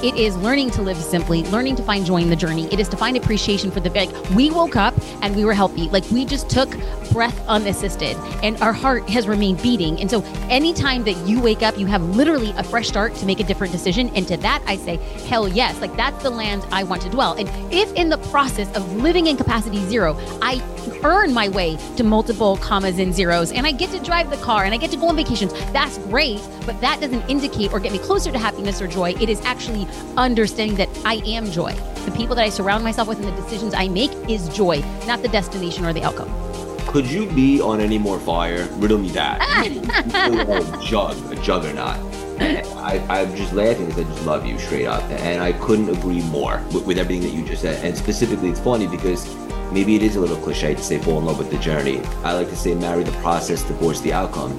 It is learning to live simply, learning to find joy in the journey. It is to find appreciation for the like we woke up and we were healthy. Like we just took breath unassisted and our heart has remained beating. And so anytime that you wake up, you have literally a fresh start to make a different decision. And to that I say, hell yes. Like that's the land I want to dwell. And if in the process of living in capacity zero, I earn my way to multiple commas and zeros and I get to drive the car and I get to go on vacations, that's great. But that doesn't indicate or get me closer to happiness or joy. It is actually understanding that I am joy. The people that I surround myself with and the decisions I make is joy, not the destination or the outcome. Could you be on any more fire? Riddle me that. Ah. a jug, a juggernaut. I, I'm just laughing because I just love you straight up. And I couldn't agree more with, with everything that you just said. And specifically, it's funny because maybe it is a little cliche to say fall in love with the journey. I like to say marry the process, divorce the outcome.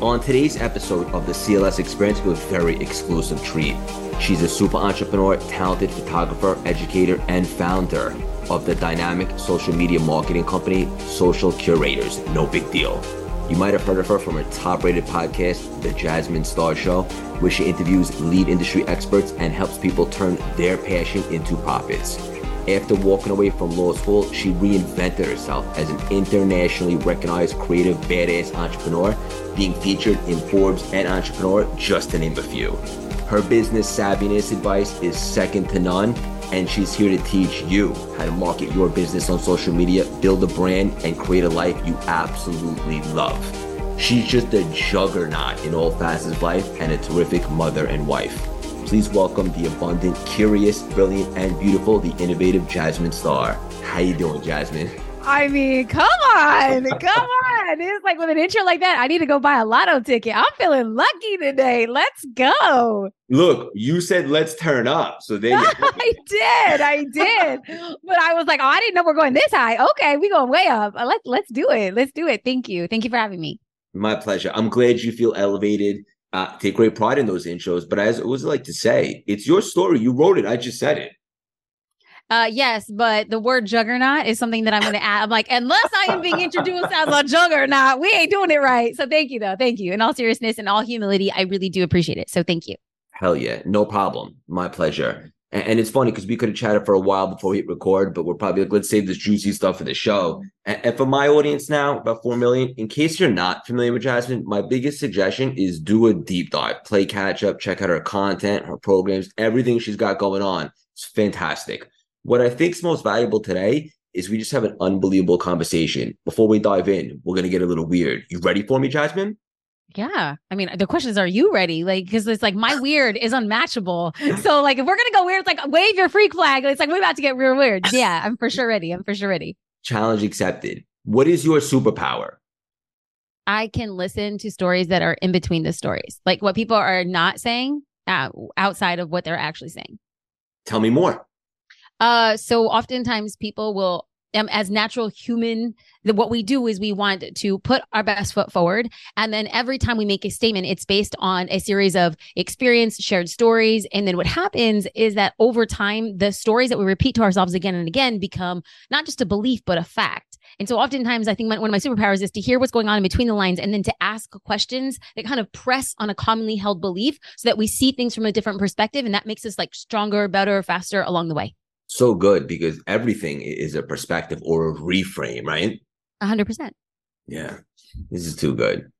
On today's episode of the CLS Experience, we have a very exclusive treat. She's a super entrepreneur, talented photographer, educator, and founder of the dynamic social media marketing company, Social Curators. No big deal. You might have heard of her from her top rated podcast, The Jasmine Star Show, where she interviews lead industry experts and helps people turn their passion into profits. After walking away from law school, she reinvented herself as an internationally recognized creative badass entrepreneur, being featured in Forbes and Entrepreneur, just to name a few. Her business savviness advice is second to none, and she's here to teach you how to market your business on social media, build a brand, and create a life you absolutely love. She's just a juggernaut in all facets of life and a terrific mother and wife. Please welcome the abundant, curious, brilliant, and beautiful, the innovative Jasmine Star. How you doing, Jasmine? I mean, come on, come on. It's like with an intro like that, I need to go buy a lotto ticket. I'm feeling lucky today. Let's go. Look, you said let's turn up. So there you go. I did, I did. but I was like, oh, I didn't know we're going this high. Okay, we going way up. Uh, Let's let's do it. Let's do it. Thank you. Thank you for having me. My pleasure. I'm glad you feel elevated. Uh, take great pride in those intros. But as I always like to say, it's your story. You wrote it. I just said it. Uh yes, but the word juggernaut is something that I'm gonna add. I'm like, unless I am being introduced as a juggernaut, we ain't doing it right. So thank you though. Thank you. In all seriousness and all humility, I really do appreciate it. So thank you. Hell yeah. No problem. My pleasure. And, it's funny because we could have chatted for a while before we hit record, but we're probably like, let's save this juicy stuff for the show. And, and for my audience now, about 4 million, in case you're not familiar with Jasmine, my biggest suggestion is do a deep dive, play catch up, check out her content, her programs, everything she's got going on. It's fantastic. What I think is most valuable today is we just have an unbelievable conversation. Before we dive in, we're going to get a little weird. You ready for me, Jasmine? Yeah. I mean, the question is, are you ready? Like, because it's like my weird is unmatchable. So, like, if we're gonna go weird, it's like wave your freak flag. It's like we're about to get real weird. Yeah, I'm for sure ready. I'm for sure ready. Challenge accepted. What is your superpower? I can listen to stories that are in between the stories, like what people are not saying uh, outside of what they're actually saying. Tell me more. Uh, so oftentimes people will, um, as natural human, the, what we do is we want to put our best foot forward, and then every time we make a statement, it's based on a series of experience, shared stories, and then what happens is that over time, the stories that we repeat to ourselves again and again become not just a belief but a fact. And so oftentimes I think one of my superpowers is to hear what's going on in between the lines and then to ask questions that kind of press on a commonly held belief so that we see things from a different perspective. And that makes us like stronger, better, faster along the way. So good because everything is a perspective or a reframe, right? A hundred percent. Yeah, this is too good.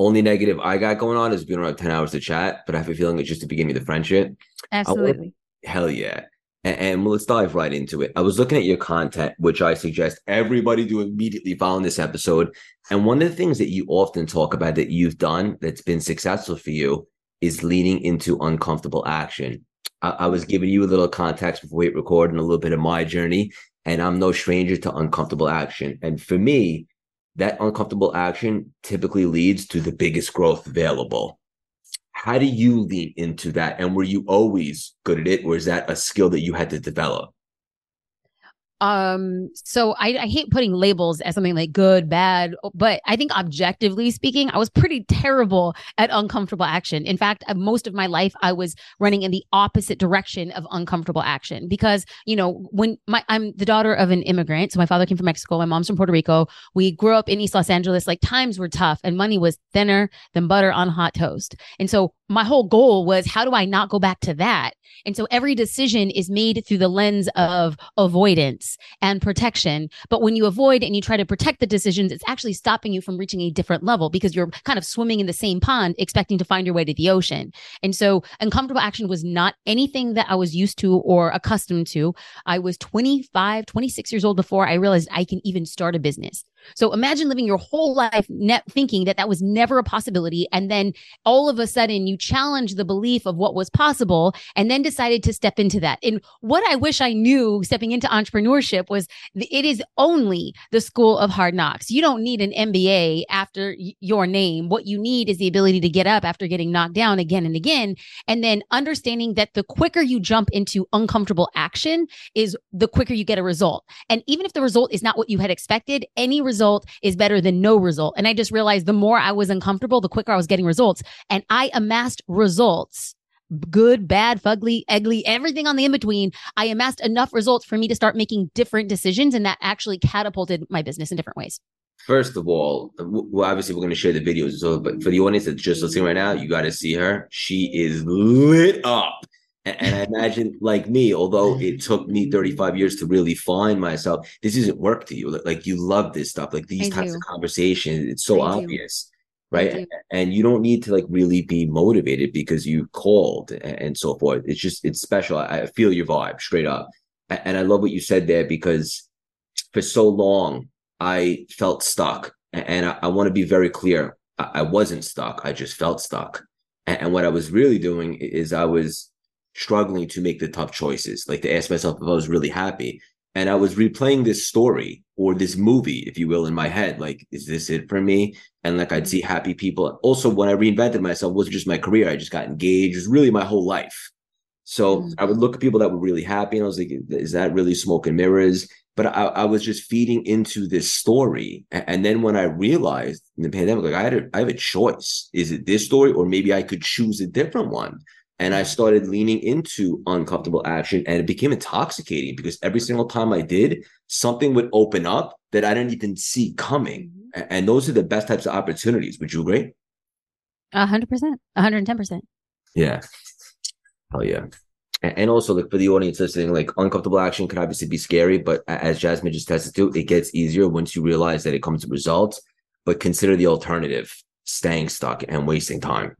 Only negative I got going on is being around 10 hours to chat, but I have a feeling it's just the beginning of the friendship. Absolutely. Hell yeah. And, and let's dive right into it. I was looking at your content, which I suggest everybody do immediately following this episode. And one of the things that you often talk about that you've done that's been successful for you is leaning into uncomfortable action. I, I was giving you a little context before we record and a little bit of my journey. And I'm no stranger to uncomfortable action. And for me, that uncomfortable action typically leads to the biggest growth available. How do you lean into that? And were you always good at it, or is that a skill that you had to develop? Um, so I, I hate putting labels as something like good, bad, but I think objectively speaking, I was pretty terrible at uncomfortable action. In fact, uh, most of my life, I was running in the opposite direction of uncomfortable action because, you know, when my I'm the daughter of an immigrant. So my father came from Mexico, my mom's from Puerto Rico. We grew up in East Los Angeles. Like times were tough and money was thinner than butter on hot toast. And so my whole goal was how do I not go back to that? And so every decision is made through the lens of avoidance and protection. But when you avoid and you try to protect the decisions, it's actually stopping you from reaching a different level because you're kind of swimming in the same pond, expecting to find your way to the ocean. And so uncomfortable action was not anything that I was used to or accustomed to. I was 25, 26 years old before I realized I can even start a business. So imagine living your whole life thinking that that was never a possibility. And then all of a sudden you challenge the belief of what was possible and then decided to step into that. And what I wish I knew stepping into entrepreneurship was it is only the school of hard knocks. You don't need an MBA after your name. What you need is the ability to get up after getting knocked down again and again. And then understanding that the quicker you jump into uncomfortable action is the quicker you get a result. And even if the result is not what you had expected, any result is better than no result. And I just realized the more I was uncomfortable, the quicker I was getting results. And I amassed results good, bad, fugly, ugly, everything on the in between. I amassed enough results for me to start making different decisions. And that actually catapulted my business in different ways. First of all, well, obviously we're going to share the videos. So, but for the audience that's just listening right now, you got to see her. She is lit up. And I imagine, like me, although it took me 35 years to really find myself, this isn't work to you. Like you love this stuff, like these I types do. of conversations. It's so I obvious, do. right? And you don't need to like really be motivated because you called and so forth. It's just it's special. I feel your vibe straight up, and I love what you said there because for so long I felt stuck, and I, I want to be very clear. I, I wasn't stuck. I just felt stuck, and, and what I was really doing is I was struggling to make the tough choices, like to ask myself if I was really happy. And I was replaying this story or this movie, if you will, in my head. Like, is this it for me? And like, I'd see happy people. Also, when I reinvented myself, wasn't just my career. I just got engaged. It was really my whole life. So mm-hmm. I would look at people that were really happy, and I was like, is that really smoke and mirrors? But I, I was just feeding into this story. And then when I realized in the pandemic, like I had a, I have a choice. Is it this story, or maybe I could choose a different one? And I started leaning into uncomfortable action and it became intoxicating because every single time I did, something would open up that I didn't even see coming. Mm-hmm. And those are the best types of opportunities. Would you agree? A hundred percent, a hundred and ten percent. Yeah. Oh yeah. And also, like for the audience listening, like uncomfortable action can obviously be scary, but as Jasmine just tested to, it gets easier once you realize that it comes to results. But consider the alternative: staying stuck and wasting time.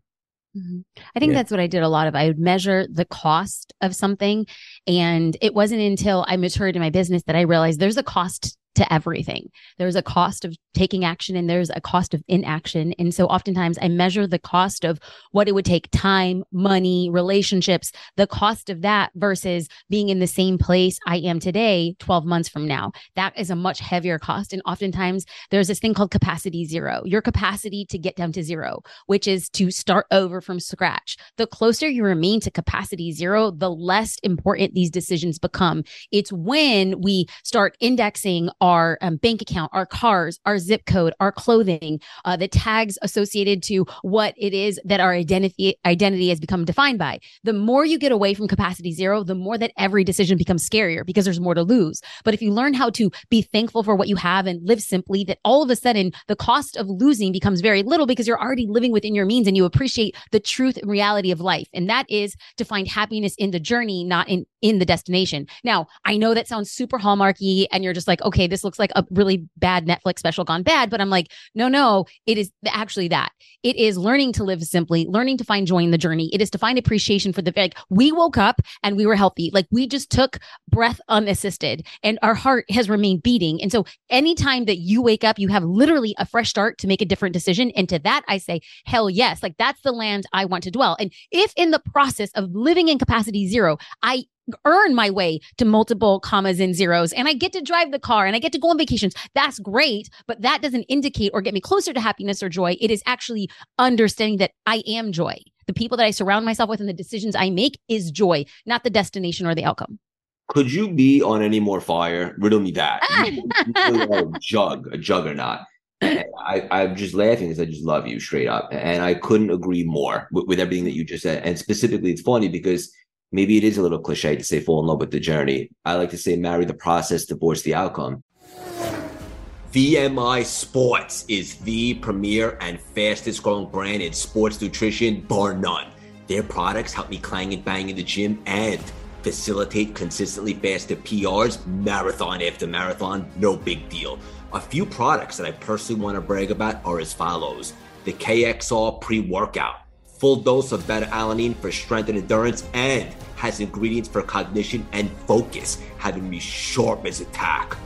Mm-hmm. I think yeah. that's what I did a lot of. I would measure the cost of something. And it wasn't until I matured in my business that I realized there's a cost to everything. There's a cost of taking action and there's a cost of inaction. And so oftentimes I measure the cost of what it would take time, money, relationships, the cost of that versus being in the same place I am today 12 months from now. That is a much heavier cost. And oftentimes there's this thing called capacity zero, your capacity to get down to zero, which is to start over from scratch. The closer you remain to capacity zero, the less important these decisions become. It's when we start indexing our um, bank account, our cars, our zip code, our clothing, uh, the tags associated to what it is that our identity identity has become defined by. The more you get away from capacity zero, the more that every decision becomes scarier because there's more to lose. But if you learn how to be thankful for what you have and live simply, that all of a sudden the cost of losing becomes very little because you're already living within your means and you appreciate the truth and reality of life. And that is to find happiness in the journey, not in in the destination. Now, I know that sounds super hallmarky and you're just like, okay, this looks like a really bad Netflix special gone bad, but I'm like, no, no, it is actually that. It is learning to live simply, learning to find joy in the journey. It is to find appreciation for the like we woke up and we were healthy. Like we just took breath unassisted and our heart has remained beating. And so anytime that you wake up, you have literally a fresh start to make a different decision. And to that I say, hell yes. Like that's the land I want to dwell. And if in the process of living in capacity zero, I earn my way to multiple commas and zeros and I get to drive the car and I get to go on vacations. That's great, but that doesn't indicate or get me closer to happiness or joy. It is actually understanding that I am joy. The people that I surround myself with and the decisions I make is joy, not the destination or the outcome. Could you be on any more fire? Riddle me that. A jug, a juggernaut. I, I'm just laughing because I just love you straight up. And I couldn't agree more with, with everything that you just said. And specifically, it's funny because maybe it is a little cliche to say fall in love with the journey. I like to say marry the process, divorce the outcome. VMI Sports is the premier and fastest growing brand in sports nutrition, bar none. Their products help me clang and bang in the gym and facilitate consistently faster PRs, marathon after marathon, no big deal. A few products that I personally want to brag about are as follows the KXR pre workout, full dose of beta alanine for strength and endurance, and has ingredients for cognition and focus, having me sharp as a tack.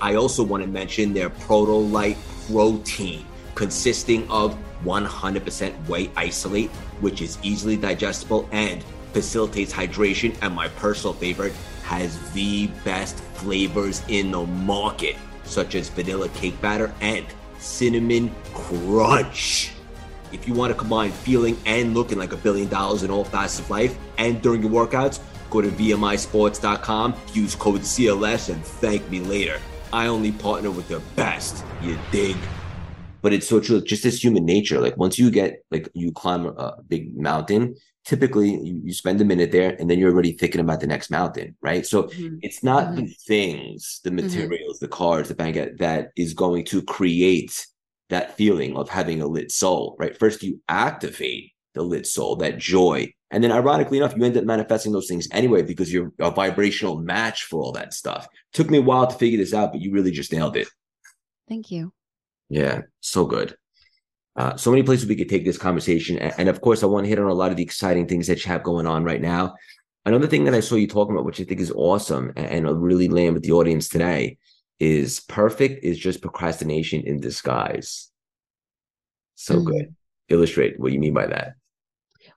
I also want to mention their Protolite protein, consisting of 100% whey isolate, which is easily digestible and facilitates hydration. And my personal favorite has the best flavors in the market, such as vanilla cake batter and cinnamon crunch. If you want to combine feeling and looking like a billion dollars in all facets of life and during your workouts, go to VMIsports.com, use code CLS, and thank me later. I only partner with the best. You dig? But it's so true. Just as human nature. Like once you get like you climb a big mountain, typically you, you spend a minute there and then you're already thinking about the next mountain, right? So mm-hmm. it's not mm-hmm. the things, the mm-hmm. materials, mm-hmm. the cars, the bank that is going to create that feeling of having a lit soul, right? First, you activate the lit soul, that joy. And then, ironically enough, you end up manifesting those things anyway because you're a vibrational match for all that stuff. Took me a while to figure this out, but you really just nailed it. Thank you. Yeah, so good. Uh, so many places we could take this conversation. And, and of course, I want to hit on a lot of the exciting things that you have going on right now. Another thing that I saw you talking about, which I think is awesome and, and really land with the audience today, is perfect is just procrastination in disguise. So mm-hmm. good. Illustrate what you mean by that.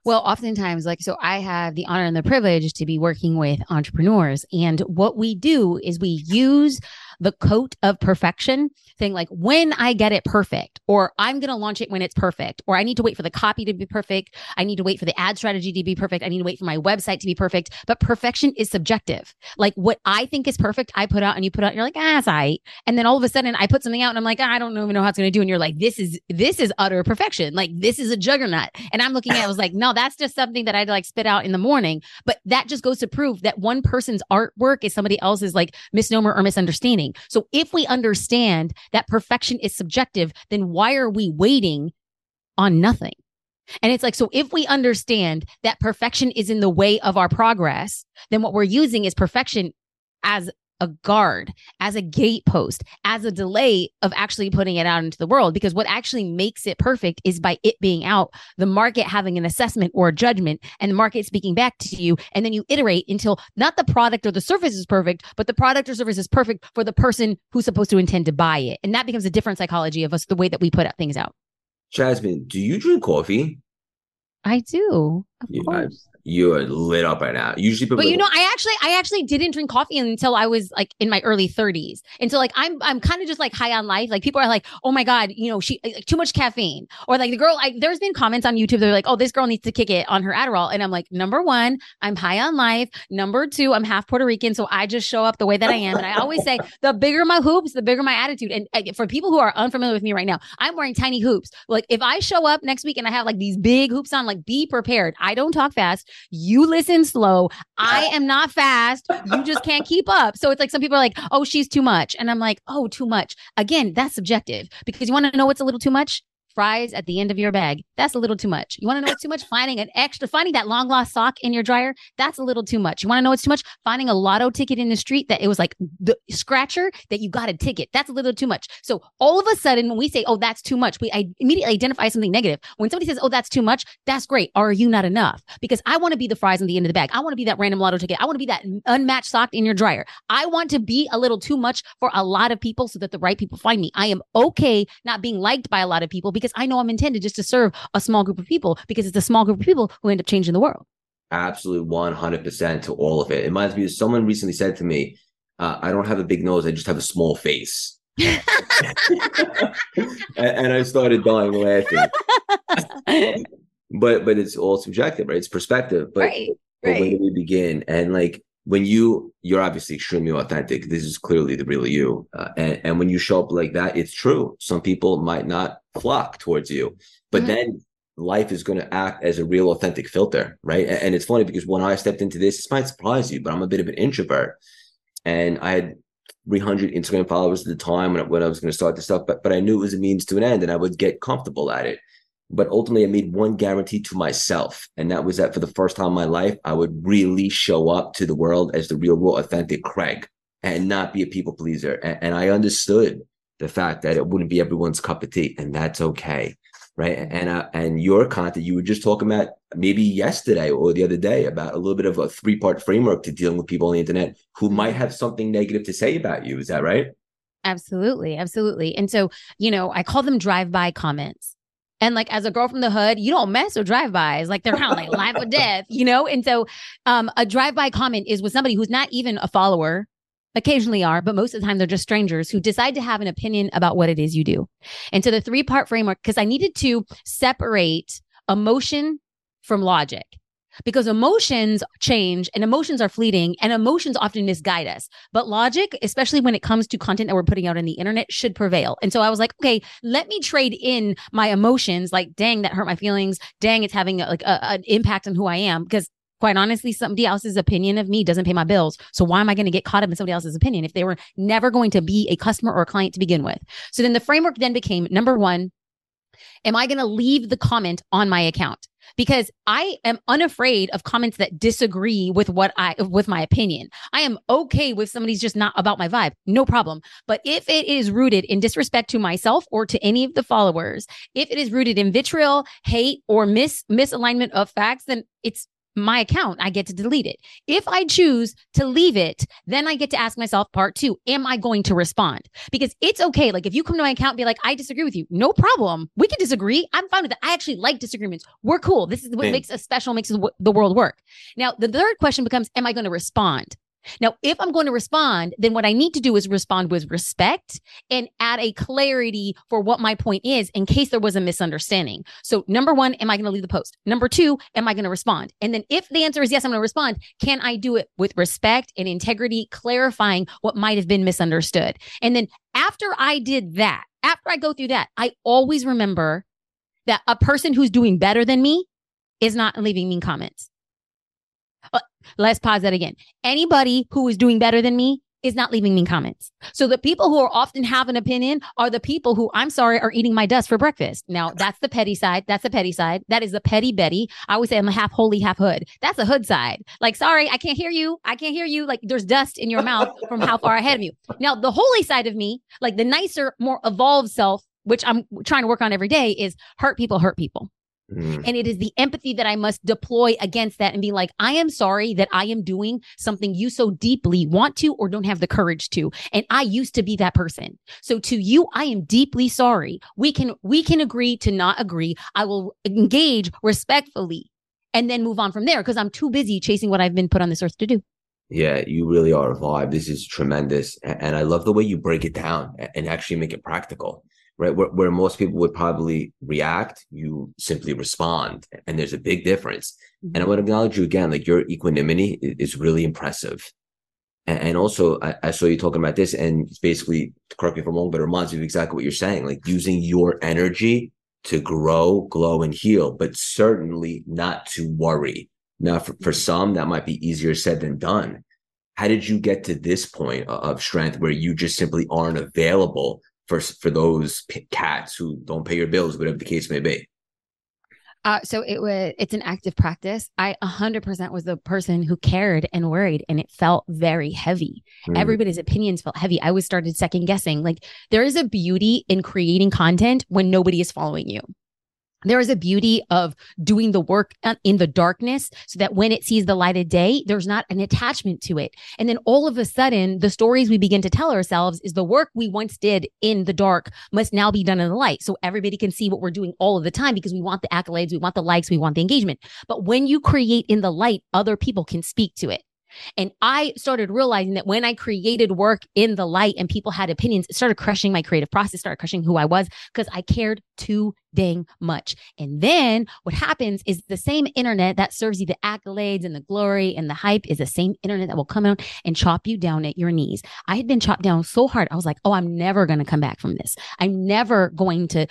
Well, oftentimes, like, so I have the honor and the privilege to be working with entrepreneurs. And what we do is we use the coat of perfection thing like when I get it perfect, or I'm going to launch it when it's perfect, or I need to wait for the copy to be perfect. I need to wait for the ad strategy to be perfect. I need to wait for my website to be perfect. But perfection is subjective. Like what I think is perfect, I put out and you put out, and you're like, ah, it's I. And then all of a sudden I put something out and I'm like, ah, I don't even know how it's going to do. And you're like, this is, this is utter perfection. Like this is a juggernaut. And I'm looking at it, I was like, no, that's just something that I'd like spit out in the morning. But that just goes to prove that one person's artwork is somebody else's like misnomer or misunderstanding. So if we understand that perfection is subjective, then why are we waiting on nothing? And it's like, so if we understand that perfection is in the way of our progress, then what we're using is perfection as a guard, as a gatepost, as a delay of actually putting it out into the world. Because what actually makes it perfect is by it being out, the market having an assessment or a judgment, and the market speaking back to you. And then you iterate until not the product or the service is perfect, but the product or service is perfect for the person who's supposed to intend to buy it. And that becomes a different psychology of us, the way that we put things out. Jasmine, do you drink coffee? I do. Of yeah, course you're lit up right now. Usually, but you know, I actually, I actually didn't drink coffee until I was like in my early 30s. And so, like, I'm, I'm kind of just like high on life. Like, people are like, "Oh my god, you know, she like, too much caffeine," or like the girl. I, there's been comments on YouTube. They're like, "Oh, this girl needs to kick it on her Adderall," and I'm like, number one, I'm high on life. Number two, I'm half Puerto Rican, so I just show up the way that I am. And I always say, the bigger my hoops, the bigger my attitude. And uh, for people who are unfamiliar with me right now, I'm wearing tiny hoops. Like, if I show up next week and I have like these big hoops on, like, be prepared. I don't talk fast. You listen slow. I am not fast. You just can't keep up. So it's like some people are like, oh, she's too much. And I'm like, oh, too much. Again, that's subjective because you want to know what's a little too much? Fries at the end of your bag. That's a little too much. You want to know what's too much? Finding an extra, finding that long lost sock in your dryer. That's a little too much. You want to know what's too much? Finding a lotto ticket in the street that it was like the scratcher that you got a ticket. That's a little too much. So all of a sudden, when we say, oh, that's too much, we immediately identify something negative. When somebody says, oh, that's too much, that's great. Are you not enough? Because I want to be the fries in the end of the bag. I want to be that random lotto ticket. I want to be that unmatched sock in your dryer. I want to be a little too much for a lot of people so that the right people find me. I am okay not being liked by a lot of people because I know I'm intended just to serve a small group of people because it's a small group of people who end up changing the world. Absolutely 100% to all of it. It reminds me of someone recently said to me, uh, I don't have a big nose, I just have a small face. and, and I started dying laughing. but but it's all subjective, right? It's perspective. But, right, but where do we begin? And like when you you're obviously extremely authentic. This is clearly the real you. Uh, and, and when you show up like that it's true. Some people might not flock towards you but mm-hmm. then life is going to act as a real authentic filter right? And, and it's funny because when i stepped into this this might surprise you but i'm a bit of an introvert. And i had 300 instagram followers at the time when, when i was going to start this stuff but, but i knew it was a means to an end and i would get comfortable at it but ultimately, I made one guarantee to myself, and that was that for the first time in my life, I would really show up to the world as the real, raw, authentic Craig, and not be a people pleaser. And, and I understood the fact that it wouldn't be everyone's cup of tea, and that's okay, right? And uh, and your content, you were just talking about maybe yesterday or the other day about a little bit of a three part framework to dealing with people on the internet who might have something negative to say about you. Is that right? Absolutely, absolutely. And so, you know, I call them drive by comments. And like as a girl from the hood, you don't mess with drive-bys. Like they're kind of like life or death, you know? And so um, a drive-by comment is with somebody who's not even a follower, occasionally are, but most of the time they're just strangers who decide to have an opinion about what it is you do. And so the three-part framework, because I needed to separate emotion from logic because emotions change and emotions are fleeting and emotions often misguide us. But logic, especially when it comes to content that we're putting out on the internet, should prevail. And so I was like, okay, let me trade in my emotions. Like, dang, that hurt my feelings. Dang, it's having a, like a, an impact on who I am because quite honestly, somebody else's opinion of me doesn't pay my bills. So why am I going to get caught up in somebody else's opinion if they were never going to be a customer or a client to begin with? So then the framework then became number one, am I going to leave the comment on my account? Because I am unafraid of comments that disagree with what I with my opinion. I am okay with somebody's just not about my vibe. No problem. But if it is rooted in disrespect to myself or to any of the followers, if it is rooted in vitriol, hate or mis misalignment of facts, then it's my account, I get to delete it. If I choose to leave it, then I get to ask myself part two, am I going to respond? Because it's okay. Like if you come to my account and be like, I disagree with you, no problem. We can disagree. I'm fine with that. I actually like disagreements. We're cool. This is what makes us special, makes the world work. Now, the third question becomes, am I going to respond? Now, if I'm going to respond, then what I need to do is respond with respect and add a clarity for what my point is in case there was a misunderstanding. So, number one, am I going to leave the post? Number two, am I going to respond? And then if the answer is yes, I'm going to respond, can I do it with respect and integrity, clarifying what might have been misunderstood? And then after I did that, after I go through that, I always remember that a person who's doing better than me is not leaving mean comments. Let's pause that again. Anybody who is doing better than me is not leaving me comments. So the people who are often have an opinion are the people who I'm sorry are eating my dust for breakfast. Now that's the petty side. That's the petty side. That is the petty Betty. I always say I'm a half holy, half hood. That's the hood side. Like, sorry, I can't hear you. I can't hear you. Like there's dust in your mouth from how far ahead of you. Now the holy side of me, like the nicer, more evolved self, which I'm trying to work on every day is hurt people, hurt people. Mm. And it is the empathy that I must deploy against that and be like, I am sorry that I am doing something you so deeply want to or don't have the courage to. And I used to be that person. So to you, I am deeply sorry. We can, we can agree to not agree. I will engage respectfully and then move on from there because I'm too busy chasing what I've been put on this earth to do. Yeah, you really are a vibe. This is tremendous. And I love the way you break it down and actually make it practical right? Where, where most people would probably react, you simply respond. And there's a big difference. Mm-hmm. And I want to acknowledge you again, like your equanimity is really impressive. And, and also, I, I, saw you talking about this, and it's basically, correct me if I'm wrong, but it reminds me of exactly what you're saying, like using your energy to grow, glow, and heal, but certainly not to worry. Now, for, for some, that might be easier said than done. How did you get to this point of strength where you just simply aren't available for for those p- cats who don't pay your bills, whatever the case may be? Uh, so it was it's an active practice. I 100% was the person who cared and worried and it felt very heavy. Mm. Everybody's opinions felt heavy. I was started second guessing. Like there is a beauty in creating content when nobody is following you there is a beauty of doing the work uh, in the darkness so that when it sees the light of day, there's not an attachment to it. And then all of a sudden, the stories we begin to tell ourselves is the work we once did in the dark must now be done in the light. So everybody can see what we're doing all of the time because we want the accolades, we want the likes, we want the engagement. But when you create in the light, other people can speak to it. And I started realizing that when I created work in the light and people had opinions, it started crushing my creative process, started crushing who I was because I cared too dang much. And then what happens is the same internet that serves you the accolades and the glory and the hype is the same internet that will come out and chop you down at your knees. I had been chopped down so hard. I was like, oh, I'm never going to come back from this. I'm never going to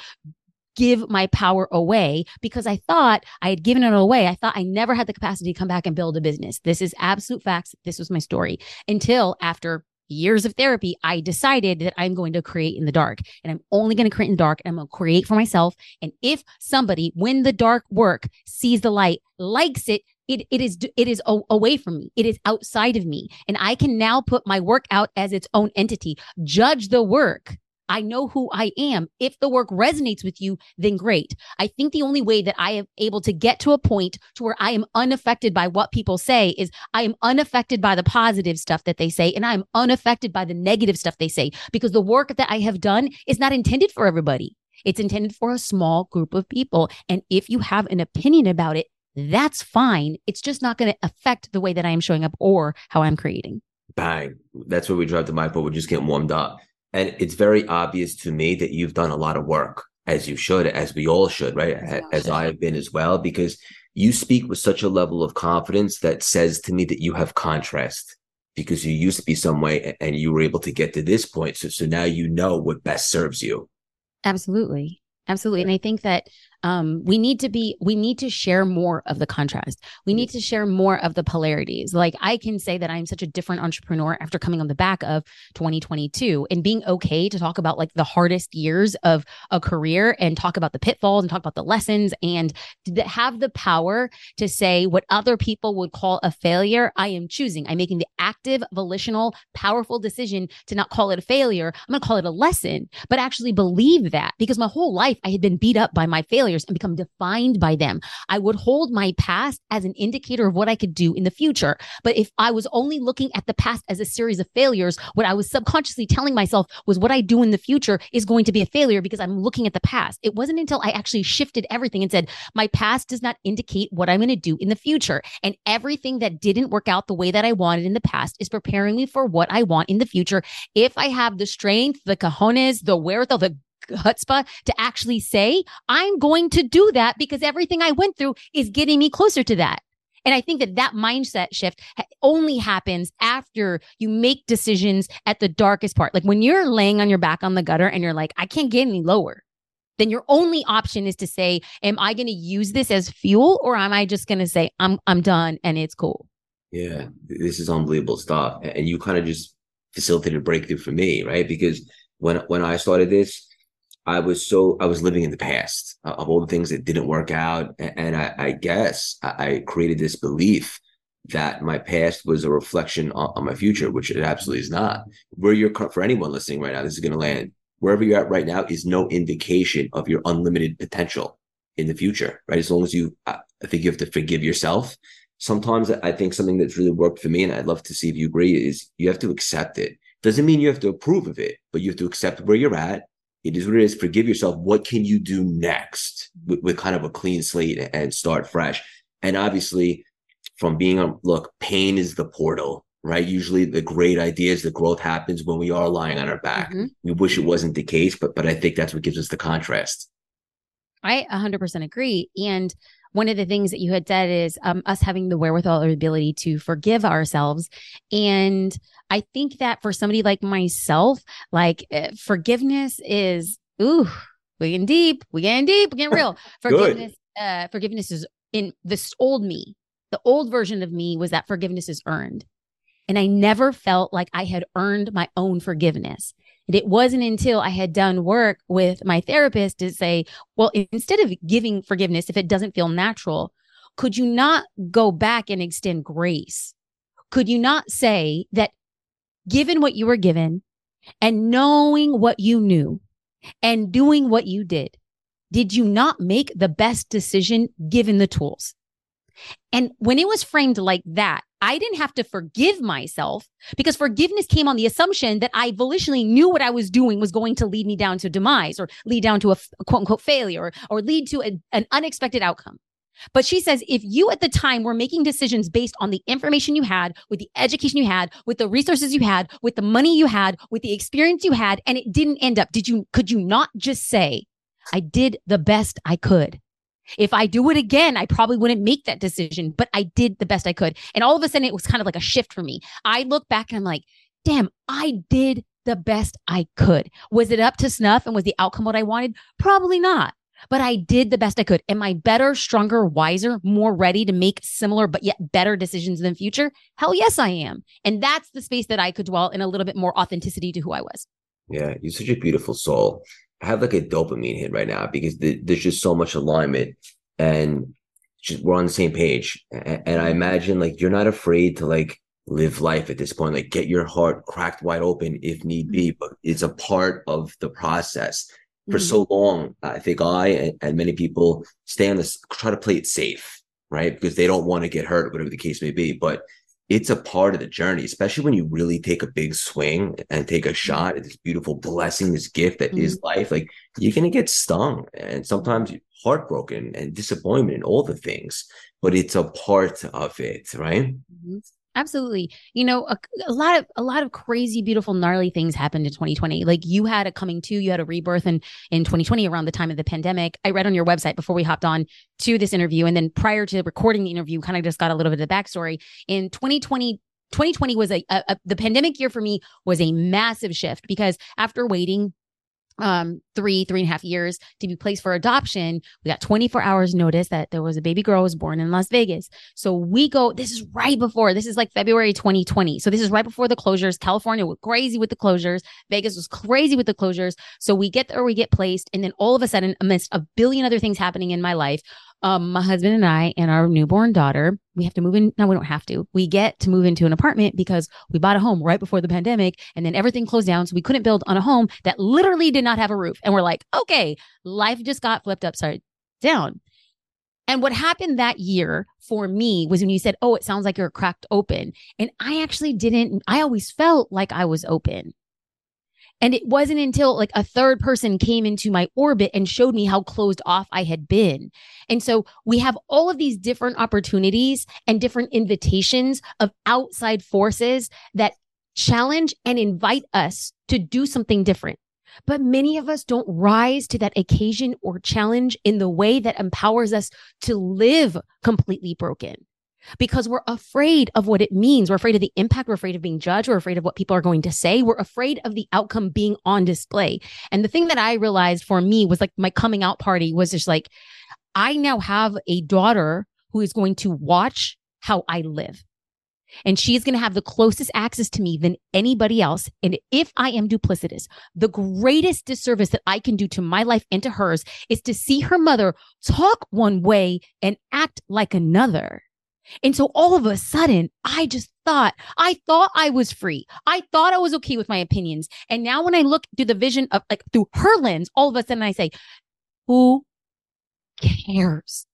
give my power away because I thought I had given it away. I thought I never had the capacity to come back and build a business. This is absolute facts. This was my story until after years of therapy, I decided that I'm going to create in the dark and I'm only going to create in dark and I'm going to create for myself. And if somebody, when the dark work sees the light, likes it, it, it is it is away from me it is outside of me and i can now put my work out as its own entity judge the work I know who I am. If the work resonates with you, then great. I think the only way that I am able to get to a point to where I am unaffected by what people say is I am unaffected by the positive stuff that they say and I'm unaffected by the negative stuff they say because the work that I have done is not intended for everybody. It's intended for a small group of people. And if you have an opinion about it, that's fine. It's just not going to affect the way that I am showing up or how I'm creating. Bang. That's where we drive the mic, but we're just getting warmed up. And it's very obvious to me that you've done a lot of work, as you should, as we all should, right? As, as I have been as well, because you speak with such a level of confidence that says to me that you have contrast because you used to be some way and you were able to get to this point. So, so now you know what best serves you. Absolutely. Absolutely. And I think that um, we need to be we need to share more of the contrast. We need to share more of the polarities. Like i can say that i'm such a different entrepreneur after coming on the back of 2022 and being okay to talk about like the hardest years of a career and talk about the pitfalls and talk about the lessons and have the power to say what other people would call a failure i am choosing. I'm making the active volitional powerful decision to not call it a failure. I'm going to call it a lesson but actually believe that because my whole life i had been beat up by my failure failures and become defined by them. I would hold my past as an indicator of what I could do in the future. But if I was only looking at the past as a series of failures, what I was subconsciously telling myself was what I do in the future is going to be a failure because I'm looking at the past. It wasn't until I actually shifted everything and said, my past does not indicate what I'm going to do in the future. And everything that didn't work out the way that I wanted in the past is preparing me for what I want in the future. If I have the strength, the cojones, the wherewithal, the chutzpah to actually say, I'm going to do that because everything I went through is getting me closer to that. And I think that that mindset shift only happens after you make decisions at the darkest part. Like when you're laying on your back on the gutter and you're like, I can't get any lower, then your only option is to say, Am I going to use this as fuel or am I just going to say, I'm, I'm done and it's cool? Yeah, this is unbelievable stuff. And you kind of just facilitated breakthrough for me, right? Because when when I started this, I was so I was living in the past uh, of all the things that didn't work out, and I, I guess I, created this belief that my past was a reflection on, on, my future, which it absolutely is not. Where you're for anyone listening right now, this is going to land. Wherever you're at right now is no indication of your unlimited potential in the future, right? As long as you, I think you have to forgive yourself. Sometimes I think something that's really worked for me, and I'd love to see if you agree, is you have to accept it. Doesn't mean you have to approve of it, but you have to accept where you're at it is what it is. Forgive yourself. What can you do next with, with kind of a clean slate and start fresh? And obviously, from being on look, pain is the portal, right? Usually, the great ideas, the growth happens when we are lying on our back. Mm-hmm. We wish it wasn't the case, but but I think that's what gives us the contrast. I 100% agree. And one of the things that you had said is um, us having the wherewithal or ability to forgive ourselves. And I think that for somebody like myself, like uh, forgiveness is, ooh, we getting deep, we getting deep, we getting real. Forgiveness, uh, forgiveness is in this old me. The old version of me was that forgiveness is earned. And I never felt like I had earned my own forgiveness. And it wasn't until I had done work with my therapist to say, well, instead of giving forgiveness, if it doesn't feel natural, could you not go back and extend grace? Could you not say that given what you were given and knowing what you knew and doing what you did, did you not make the best decision given the tools? And when it was framed like that, I didn't have to forgive myself because forgiveness came on the assumption that I volitionally knew what I was doing was going to lead me down to demise or lead down to a, quote unquote failure or, or lead to a, an unexpected outcome. But she says if you at the time were making decisions based on the information you had, with the education you had, with the resources you had, with the money you had, with the experience you had, and it didn't end up, did you, could you not just say, I did the best I could? If I do it again, I probably wouldn't make that decision, but I did the best I could. And all of a sudden, it was kind of like a shift for me. I look back and I'm like, damn, I did the best I could. Was it up to snuff and was the outcome what I wanted? Probably not but I did the best I could. Am I better, stronger, wiser, more ready to make similar but yet better decisions in the future? Hell yes, I am. And that's the space that I could dwell in a little bit more authenticity to who I was. Yeah, you're such a beautiful soul. I have like a dopamine hit right now because there's just so much alignment and just, we're on the same page. And, and I imagine like you're not afraid to like live life at this point, like get your heart cracked wide open if need be, but it's a part of the process for mm-hmm. so long. I think I and, and, many people stay on this, try to play it safe, right? Because they don't want to get hurt, whatever the case may be. But it's a part of the journey, especially when you really take a big swing and take a mm-hmm. shot at this beautiful blessing, this gift that mm-hmm. is life. Like you're going to get stung and sometimes heartbroken and disappointment and all the things, but it's a part of it, right? Mm-hmm. Absolutely. You know, a, a, lot of a lot of crazy, beautiful, gnarly things happened in 2020. Like you had a coming to, you had a rebirth in in 2020 around the time of the pandemic. I read on your website before we hopped on to this interview, and then prior to recording the interview, kind of just got a little bit of the backstory. In 2020, 2020 was a, a, a, the pandemic year for me was a massive shift because after waiting um three three and a half years to be placed for adoption. We got 24 hours notice that there was a baby girl was born in las vegas. So we go this is right before this is like february 2020 so this is right before the closures. California was crazy with the closures. Vegas was crazy with the closures. So we get there we get placed and then all of a sudden amidst a billion other things happening in my life um, my husband and I and our newborn daughter, we have to move in. No, we don't have to. We get to move into an apartment because we bought a home right before the pandemic and then everything closed down. So we couldn't build on a home that literally did not have a roof. And we're like, okay, life just got flipped upside down. And what happened that year for me was when you said, Oh, it sounds like you're cracked open. And I actually didn't, I always felt like I was open. And it wasn't until like a third person came into my orbit and showed me how closed off I had been. And so we have all of these different opportunities and different invitations of outside forces that challenge and invite us to do something different. But many of us don't rise to that occasion or challenge in the way that empowers us to live completely broken because we're afraid of what it means. We're afraid of the impact. We're afraid of being judged. We're afraid of what people are going to say. We're afraid of the outcome being on display. And the thing that I realized for me was like my coming out party was just like, I now have a daughter who is going to watch how I live. And she's going to have the closest access to me than anybody else. And if I am duplicitous, the greatest disservice that I can do to my life and to hers is to see her mother talk one way and act like another. And so all of a sudden, I just thought, I thought I was free. I thought I was okay with my opinions. And now when I look through the vision of like through her lens, all of a sudden I say, who cares?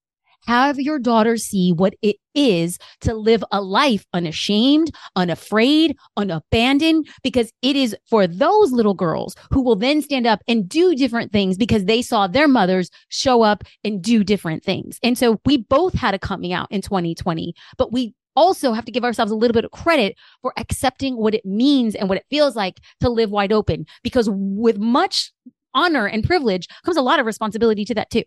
Have your daughter see what it is to live a life unashamed, unafraid, unabandoned, because it is for those little girls who will then stand up and do different things because they saw their mothers show up and do different things. And so we both had a coming out in 2020, but we also have to give ourselves a little bit of credit for accepting what it means and what it feels like to live wide open because with much honor and privilege comes a lot of responsibility to that too.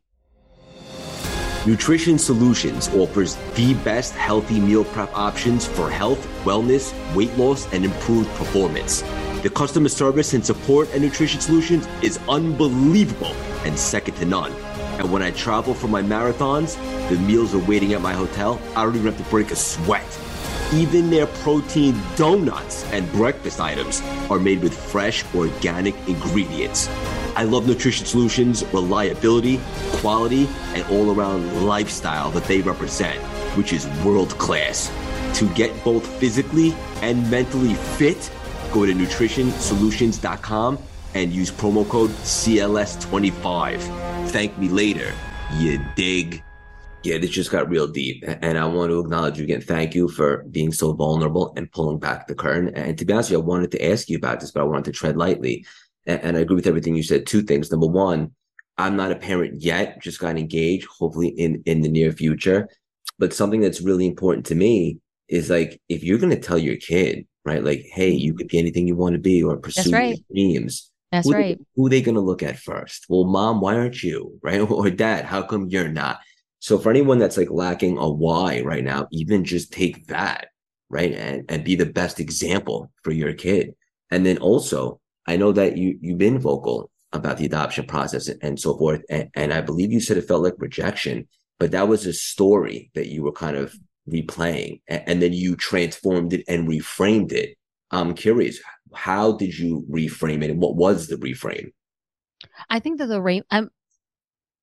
Nutrition Solutions offers the best healthy meal prep options for health, wellness, weight loss, and improved performance. The customer service and support at Nutrition Solutions is unbelievable and second to none. And when I travel for my marathons, the meals are waiting at my hotel. I don't even have to break a sweat. Even their protein donuts and breakfast items are made with fresh, organic ingredients. I love Nutrition Solutions' reliability, quality, and all around lifestyle that they represent, which is world class. To get both physically and mentally fit, go to nutritionsolutions.com and use promo code CLS25. Thank me later, you dig? Yeah, this just got real deep. And I want to acknowledge you again. Thank you for being so vulnerable and pulling back the curtain. And to be honest you, I wanted to ask you about this, but I wanted to tread lightly and I agree with everything you said. Two things. Number one, I'm not a parent yet, just got engaged, hopefully in in the near future. But something that's really important to me is like if you're gonna tell your kid, right, like, hey, you could be anything you want to be or pursue right. your dreams. That's who right. They, who are they gonna look at first? Well, mom, why aren't you? Right? Or dad, how come you're not? So for anyone that's like lacking a why right now, even just take that, right? And and be the best example for your kid. And then also, I know that you you've been vocal about the adoption process and so forth. And, and I believe you said it felt like rejection, but that was a story that you were kind of replaying and, and then you transformed it and reframed it. I'm curious, how did you reframe it and what was the reframe? I think that the rate, um,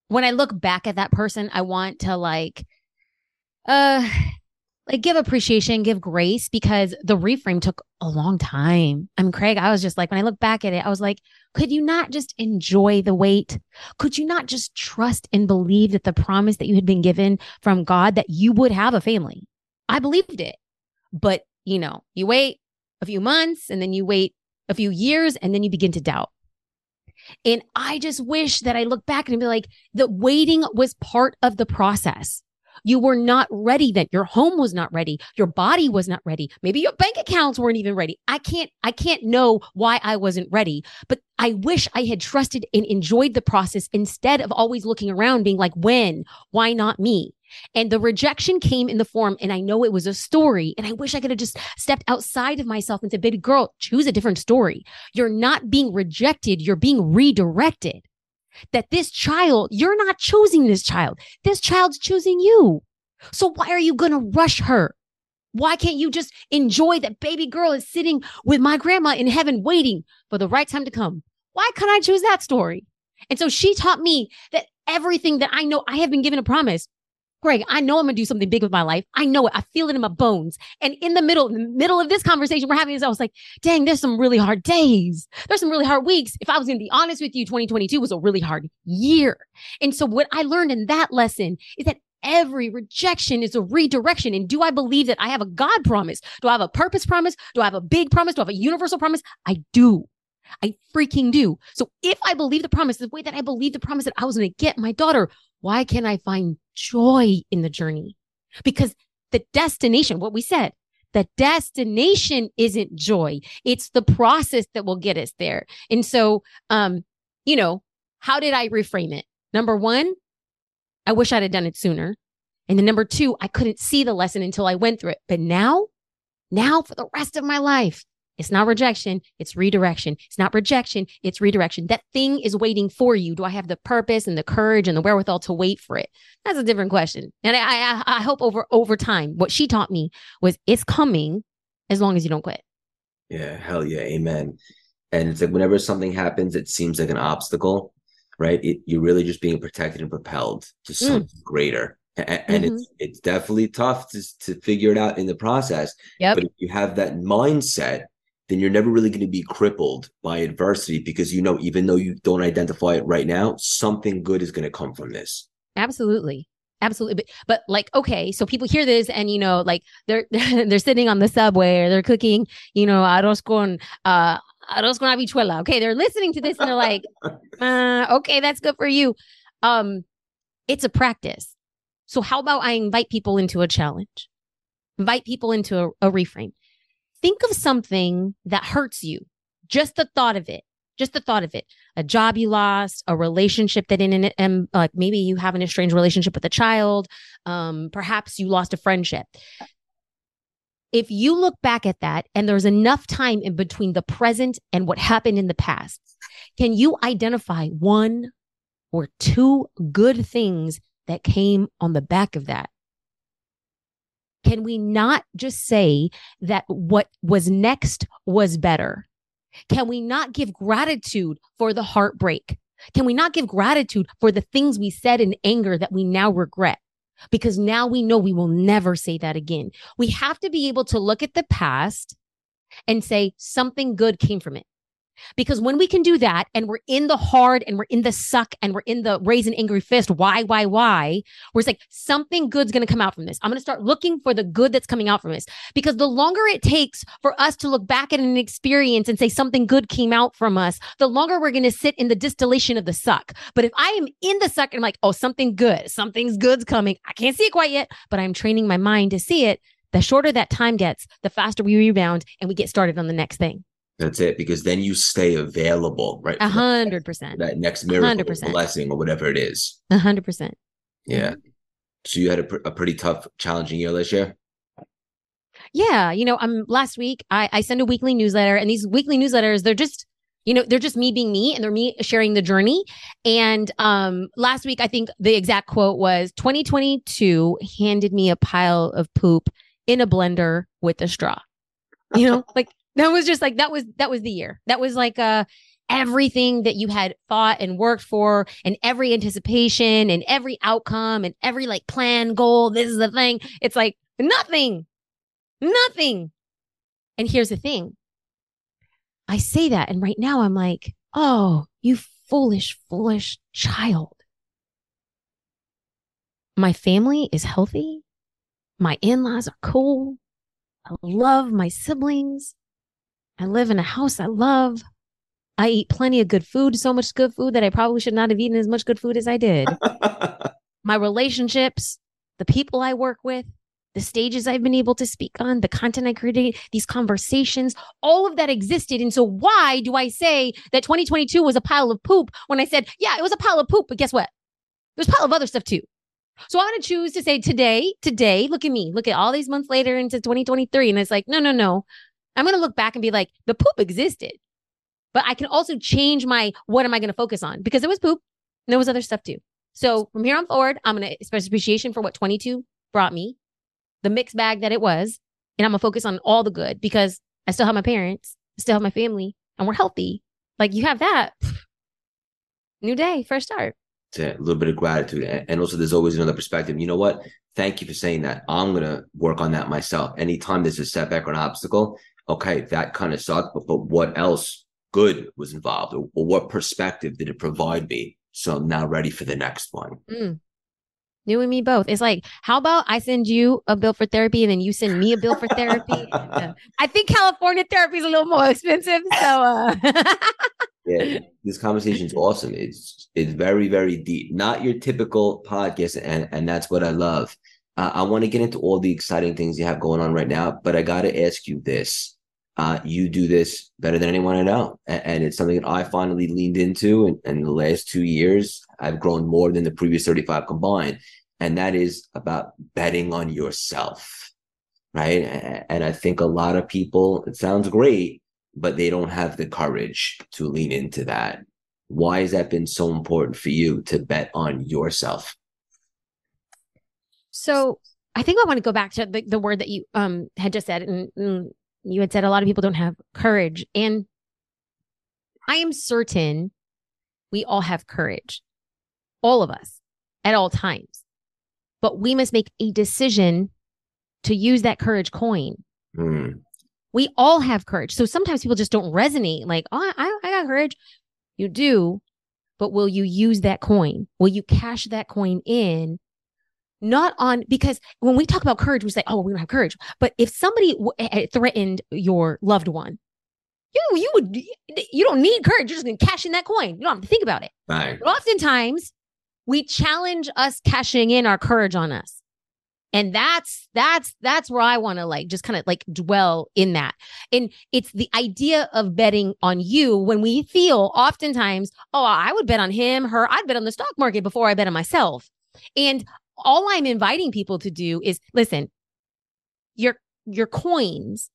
when I look back at that person, I want to like, uh, like give appreciation, give grace because the reframe took a long time. I mean, Craig, I was just like, when I look back at it, I was like, could you not just enjoy the wait? Could you not just trust and believe that the promise that you had been given from God that you would have a family? I believed it. But, you know, you wait a few months and then you wait a few years and then you begin to doubt. And I just wish that I look back and be like, the waiting was part of the process. You were not ready then. Your home was not ready. Your body was not ready. Maybe your bank accounts weren't even ready. I can't, I can't know why I wasn't ready, but I wish I had trusted and enjoyed the process instead of always looking around being like, when, why not me? And the rejection came in the form, and I know it was a story. And I wish I could have just stepped outside of myself and said, baby girl, choose a different story. You're not being rejected, you're being redirected that this child, you're not choosing this child. This child's choosing you. So why are you going to rush her? Why can't you just enjoy that baby girl is sitting with my grandma in heaven waiting for the right time to come? Why can't I choose that story? And so she taught me that everything that I know, I have been given a promise. Craig, I know I'm gonna do something big with my life. I know it. I feel it in my bones. And in the middle, in the middle of this conversation we're having, I was like, dang, there's some really hard days. There's some really hard weeks. If I was gonna be honest with you, 2022 was a really hard year. And so what I learned in that lesson is that every rejection is a redirection. And do I believe that I have a God promise? Do I have a purpose promise? Do I have a big promise? Do I have a universal promise? I do. I freaking do. So if I believe the promise, the way that I believe the promise that I was going to get my daughter, why can't I find joy in the journey? Because the destination, what we said, the destination isn't joy. It's the process that will get us there. And so, um, you know, how did I reframe it? Number one, I wish I'd have done it sooner. And then number two, I couldn't see the lesson until I went through it. But now, now for the rest of my life, it's not rejection, it's redirection. It's not rejection, it's redirection. That thing is waiting for you. Do I have the purpose and the courage and the wherewithal to wait for it? That's a different question. And I, I, I hope over over time, what she taught me was it's coming as long as you don't quit. Yeah, hell yeah, amen. And it's like whenever something happens, it seems like an obstacle, right? It, you're really just being protected and propelled to mm. something mm. greater. And, and mm-hmm. it's it's definitely tough to to figure it out in the process. Yep. But if you have that mindset then you're never really going to be crippled by adversity because you know, even though you don't identify it right now, something good is going to come from this. Absolutely. Absolutely. But, but like, okay, so people hear this and, you know, like they're, they're sitting on the subway or they're cooking, you know, arroz con, uh, arroz con habichuela. Okay. They're listening to this and they're like, uh, okay, that's good for you. Um, it's a practice. So how about I invite people into a challenge? Invite people into a, a reframe think of something that hurts you. Just the thought of it. Just the thought of it. A job you lost, a relationship that it, and like maybe you have an estranged relationship with a child. Um, perhaps you lost a friendship. If you look back at that and there's enough time in between the present and what happened in the past, can you identify one or two good things that came on the back of that? Can we not just say that what was next was better? Can we not give gratitude for the heartbreak? Can we not give gratitude for the things we said in anger that we now regret? Because now we know we will never say that again. We have to be able to look at the past and say something good came from it. Because when we can do that and we're in the hard and we're in the suck and we're in the raise an angry fist, why, why, why? We're like, something good's going to come out from this. I'm going to start looking for the good that's coming out from this. Because the longer it takes for us to look back at an experience and say something good came out from us, the longer we're going to sit in the distillation of the suck. But if I am in the suck and I'm like, oh, something good, something's good's coming. I can't see it quite yet, but I'm training my mind to see it. The shorter that time gets, the faster we rebound and we get started on the next thing. That's it, because then you stay available, right? A hundred percent. That next miracle, 100%. blessing, or whatever it is. A hundred percent. Yeah. So you had a, pr- a pretty tough, challenging year this year. Yeah, you know, I'm um, last week I, I send a weekly newsletter, and these weekly newsletters they're just you know they're just me being me and they're me sharing the journey and um last week i think the exact quote was 2022 handed me a pile of poop in a blender with a straw you know like that was just like that was that was the year. That was like uh everything that you had fought and worked for and every anticipation and every outcome and every like plan goal this is the thing. It's like nothing nothing. And here's the thing. I say that and right now i'm like oh you foolish foolish child. My family is healthy. My in-laws are cool. I love my siblings I live in a house I love. I eat plenty of good food, so much good food that I probably should not have eaten as much good food as I did. My relationships, the people I work with, the stages I've been able to speak on, the content I created, these conversations, all of that existed. And so, why do I say that 2022 was a pile of poop when I said, yeah, it was a pile of poop, but guess what? There's a pile of other stuff too. So I'm going to choose to say today, today, look at me, look at all these months later into 2023. And it's like, no, no, no. I'm going to look back and be like, the poop existed. But I can also change my what am I going to focus on because it was poop and there was other stuff too. So from here on forward, I'm going to express appreciation for what 22 brought me, the mixed bag that it was. And I'm going to focus on all the good because I still have my parents, I still have my family, and we're healthy. Like you have that. New day, fresh start. a little bit of gratitude. And also, there's always another perspective. You know what? Thank you for saying that. I'm going to work on that myself. Anytime there's a setback or an obstacle, okay, that kind of sucked, but, but what else good was involved or, or, what perspective did it provide me? So I'm now ready for the next one. Mm. You and me both. It's like, how about I send you a bill for therapy and then you send me a bill for therapy? I think California therapy is a little more expensive. So, uh... yeah, this conversation is awesome. It's it's very very deep. Not your typical podcast, and and that's what I love. Uh, I want to get into all the exciting things you have going on right now, but I got to ask you this uh, you do this better than anyone I know. And, and it's something that I finally leaned into. And in, the last two years, I've grown more than the previous 35 combined. And that is about betting on yourself. Right. And I think a lot of people, it sounds great, but they don't have the courage to lean into that. Why has that been so important for you to bet on yourself? So I think I want to go back to the, the word that you um had just said, and, and you had said a lot of people don't have courage. And I am certain we all have courage, all of us at all times. But we must make a decision to use that courage coin. Mm. We all have courage. So sometimes people just don't resonate like, oh, I, I got courage. You do. But will you use that coin? Will you cash that coin in not on because when we talk about courage, we say, "Oh, we don't have courage." But if somebody w- eh, eh, threatened your loved one, you you would you don't need courage. You're just gonna cash in that coin. You don't have to think about it. Right. But oftentimes, we challenge us cashing in our courage on us, and that's that's that's where I want to like just kind of like dwell in that. And it's the idea of betting on you when we feel oftentimes, oh, I would bet on him, her. I'd bet on the stock market before I bet on myself. And all I'm inviting people to do is listen, your your coins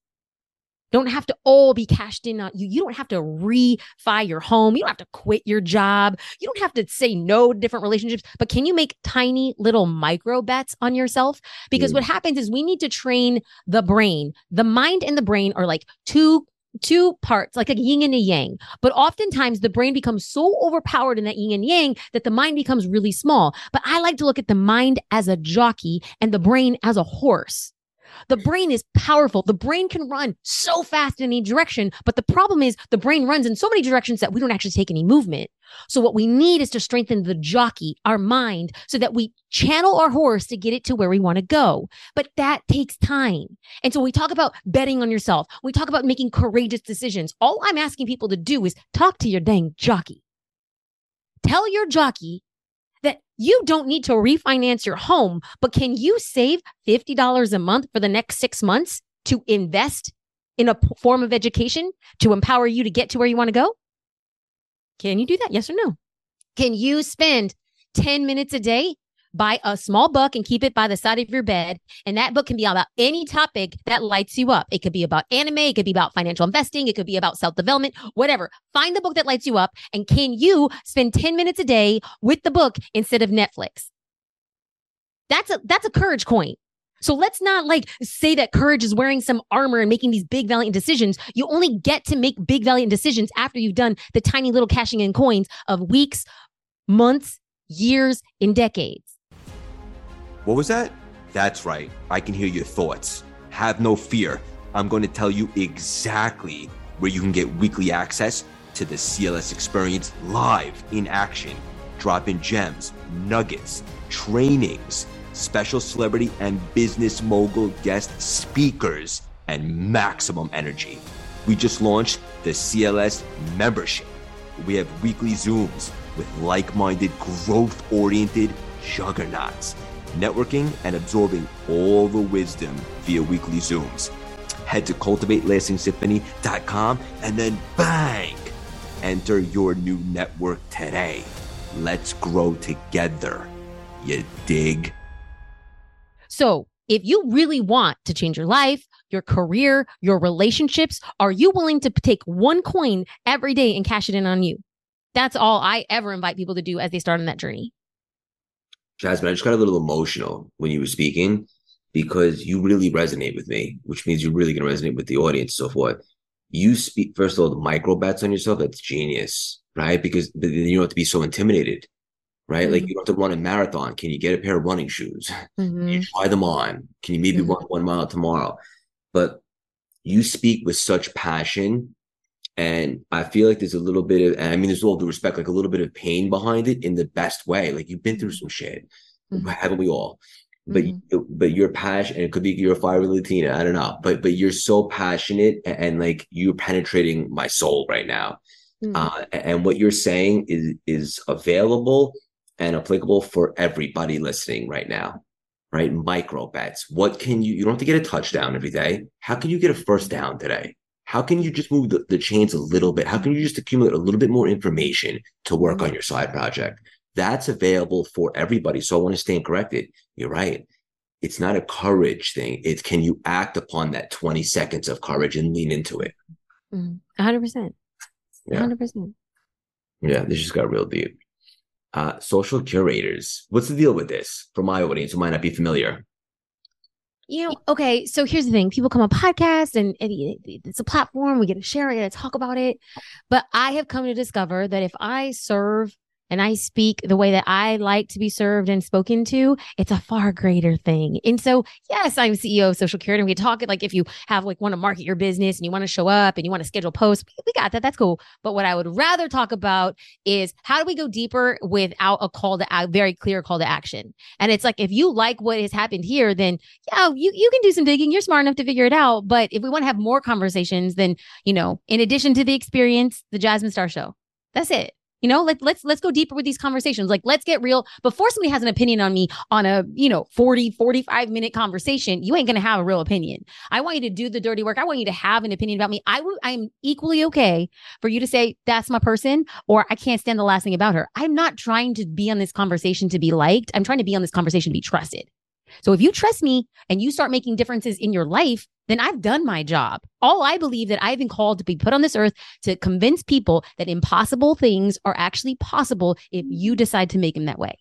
don't have to all be cashed in on you. You don't have to refi your home. You don't have to quit your job. You don't have to say no to different relationships. But can you make tiny little micro bets on yourself? Because mm. what happens is we need to train the brain. The mind and the brain are like two two parts, like a yin and a yang. But oftentimes the brain becomes so overpowered in that yin and yang that the mind becomes really small. But I like to look at the mind as a jockey and the brain as a horse. The brain is powerful. The brain can run so fast in any direction, but the problem is the brain runs in so many directions that we don't actually take any movement. So what we need is to strengthen the jockey, our mind, so that we channel our horse to get it to where we want to go. But that takes time. And so we talk about betting on yourself. We talk about making courageous decisions. All I'm asking people to do is talk to your dang jockey. Tell your jockey you don't need to refinance your home, but can you save $50 a month for the next six months to invest in a form of education to empower you to get to where you want to go? Can you do that? Yes or no? Can you spend 10 minutes a day buy a small book and keep it by the side of your bed. And that book can be about any topic that lights you up. It could be about anime, it could be about financial investing, it could be about self development, whatever. Find the book that lights you up. And can you spend 10 minutes a day with the book instead of Netflix? That's a that's a courage coin. So let's not like say that courage is wearing some armor and making these big valiant decisions. You only get to make big valiant decisions after you've done the tiny little cashing in coins of weeks, months, years, and decades. What was that? That's right. I can hear your thoughts. Have no fear. I'm going to tell you exactly where you can get weekly access to the CLS experience live in action. Dropping gems, nuggets, trainings, special celebrity and business mogul guest speakers, and maximum energy. We just launched the CLS membership. We have weekly Zooms with like minded, growth oriented juggernauts networking, and absorbing all the wisdom via weekly Zooms. Head to cultivatelastingsymphony.com and then bang! Enter your new network today. Let's grow together. You dig? So, if you really want to change your life, your career, your relationships, are you willing to take one coin every day and cash it in on you? That's all I ever invite people to do as they start on that journey. Jasmine, I just got a little emotional when you were speaking because you really resonate with me, which means you're really going to resonate with the audience, and so forth. You speak, first of all, the micro bets on yourself, that's genius, right? Because then you don't have to be so intimidated, right? Mm-hmm. Like you don't have to run a marathon. Can you get a pair of running shoes? Mm-hmm. you try them on? Can you maybe mm-hmm. run one mile tomorrow? But you speak with such passion and I feel like there's a little bit of, I mean, there's all due respect, like a little bit of pain behind it in the best way. Like you've been through some shit, mm-hmm. haven't we all? But mm-hmm. but you're passionate. It could be you're a fiery Latina. I don't know. But but you're so passionate and, and like you're penetrating my soul right now. Mm-hmm. Uh, and what you're saying is is available and applicable for everybody listening right now. Right? Micro bets. What can you? You don't have to get a touchdown every day. How can you get a first down today? How can you just move the, the chains a little bit? How can you just accumulate a little bit more information to work mm-hmm. on your side project? That's available for everybody. So I want to stand corrected. You're right. It's not a courage thing. It's can you act upon that 20 seconds of courage and lean into it? Mm-hmm. 100%. Yeah. 100%. Yeah, this just got real deep. Uh, social curators. What's the deal with this for my audience who might not be familiar? You know, okay, so here's the thing people come on podcasts and, it's a platform, we get to share it, get to talk about it. But I have come to discover that if I serve and I speak the way that I like to be served and spoken to, it's a far greater thing. And so, yes, I'm CEO of Social Curator. And we talk it like if you have like want to market your business and you want to show up and you want to schedule posts, we got that. That's cool. But what I would rather talk about is how do we go deeper without a call to a very clear call to action? And it's like if you like what has happened here, then yeah, you you can do some digging. You're smart enough to figure it out. But if we want to have more conversations, then you know, in addition to the experience, the Jasmine Star Show. That's it. You know, let, let's let's go deeper with these conversations. Like, let's get real. Before somebody has an opinion on me on a, you know, 40, 45 minute conversation, you ain't gonna have a real opinion. I want you to do the dirty work. I want you to have an opinion about me. I will I am equally okay for you to say that's my person or I can't stand the last thing about her. I'm not trying to be on this conversation to be liked. I'm trying to be on this conversation to be trusted. So if you trust me and you start making differences in your life, then I've done my job. All I believe that I've been called to be put on this earth to convince people that impossible things are actually possible if you decide to make them that way.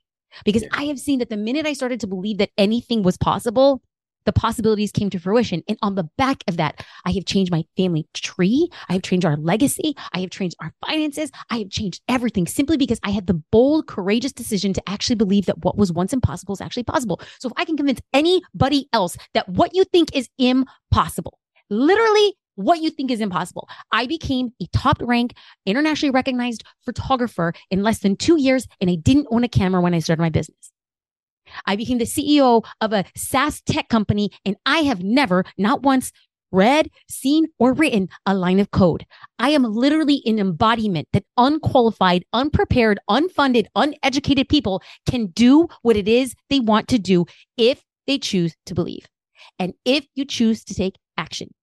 Because I have seen that the minute I started to believe that anything was possible, the possibilities came to fruition. And on the back of that, I have changed my family tree. I have changed our legacy. I have changed our finances. I have changed everything simply because I had the bold, courageous decision to actually believe that what was once impossible is actually possible. So if I can convince anybody else that what you think is impossible, literally what you think is impossible. I became a top rank, internationally recognized photographer in less than two years, and I didn't own a camera when I started my business. I became the CEO of a SaaS tech company, and I have never, not once, read, seen, or written a line of code. I am literally an embodiment that unqualified, unprepared, unfunded, uneducated people can do what it is they want to do if they choose to believe. And if you choose to take action,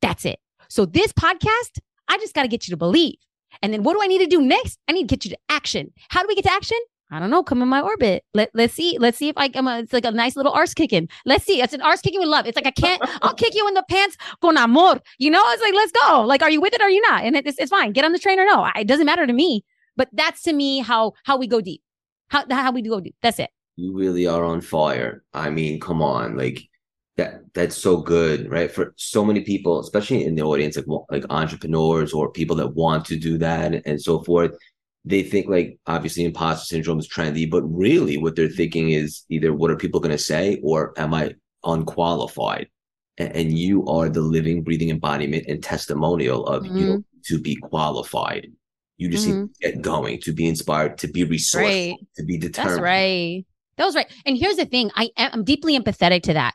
that's it. So this podcast, I just got to get you to believe. And then what do I need to do next? I need to get you to action. How do we get to action? I don't know, come in my orbit. Let, let's see. Let's see if I come. It's like a nice little arse kicking. Let's see. It's an arse kicking with love. It's like I can't, I'll kick you in the pants con amor. You know, it's like, let's go. Like, are you with it or are you not? And it's, it's fine. Get on the train or no. It doesn't matter to me. But that's to me how how we go deep. How how we do go deep. That's it. You really are on fire. I mean, come on. Like that that's so good, right? For so many people, especially in the audience, like like entrepreneurs or people that want to do that and so forth they think like obviously imposter syndrome is trendy, but really what they're thinking is either what are people going to say or am I unqualified? And you are the living, breathing embodiment and testimonial of mm-hmm. you know to be qualified. You just mm-hmm. need to get going, to be inspired, to be resourceful, right. to be determined. That's right. That was right. And here's the thing: I am I'm deeply empathetic to that.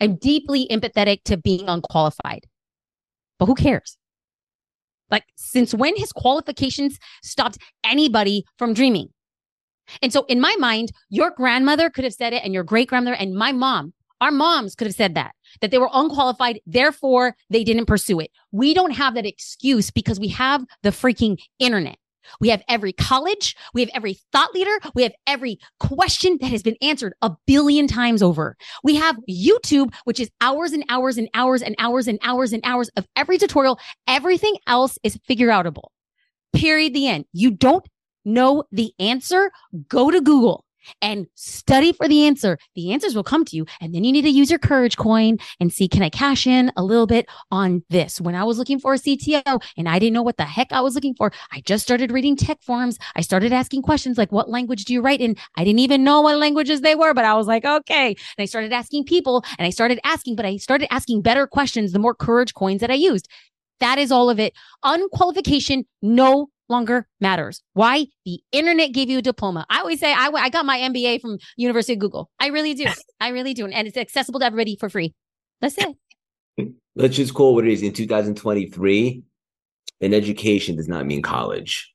I'm deeply empathetic to being unqualified. But who cares? Like, since when his qualifications stopped anybody from dreaming? And so, in my mind, your grandmother could have said it, and your great grandmother, and my mom, our moms could have said that, that they were unqualified. Therefore, they didn't pursue it. We don't have that excuse because we have the freaking internet. We have every college, we have every thought leader, we have every question that has been answered a billion times over. We have YouTube, which is hours and hours and hours and hours and hours and hours of every tutorial. Everything else is figure outable. Period. The end. You don't know the answer? Go to Google and study for the answer. The answers will come to you. And then you need to use your courage coin and see, can I cash in a little bit on this? When I was looking for a CTO and I didn't know what the heck I was looking for, I just started reading tech forums. I started asking questions like, what language do you write in? I didn't even know what languages they were, but I was like, okay. And I started asking people and I started asking, but I started asking better questions the more courage coins that I used. That is all of it. Unqualification, no longer matters. Why? The internet gave you a diploma. I always say I, I got my MBA from University of Google. I really do. I really do. And it's accessible to everybody for free. That's it. Let's just call what it is in 2023. An education does not mean college.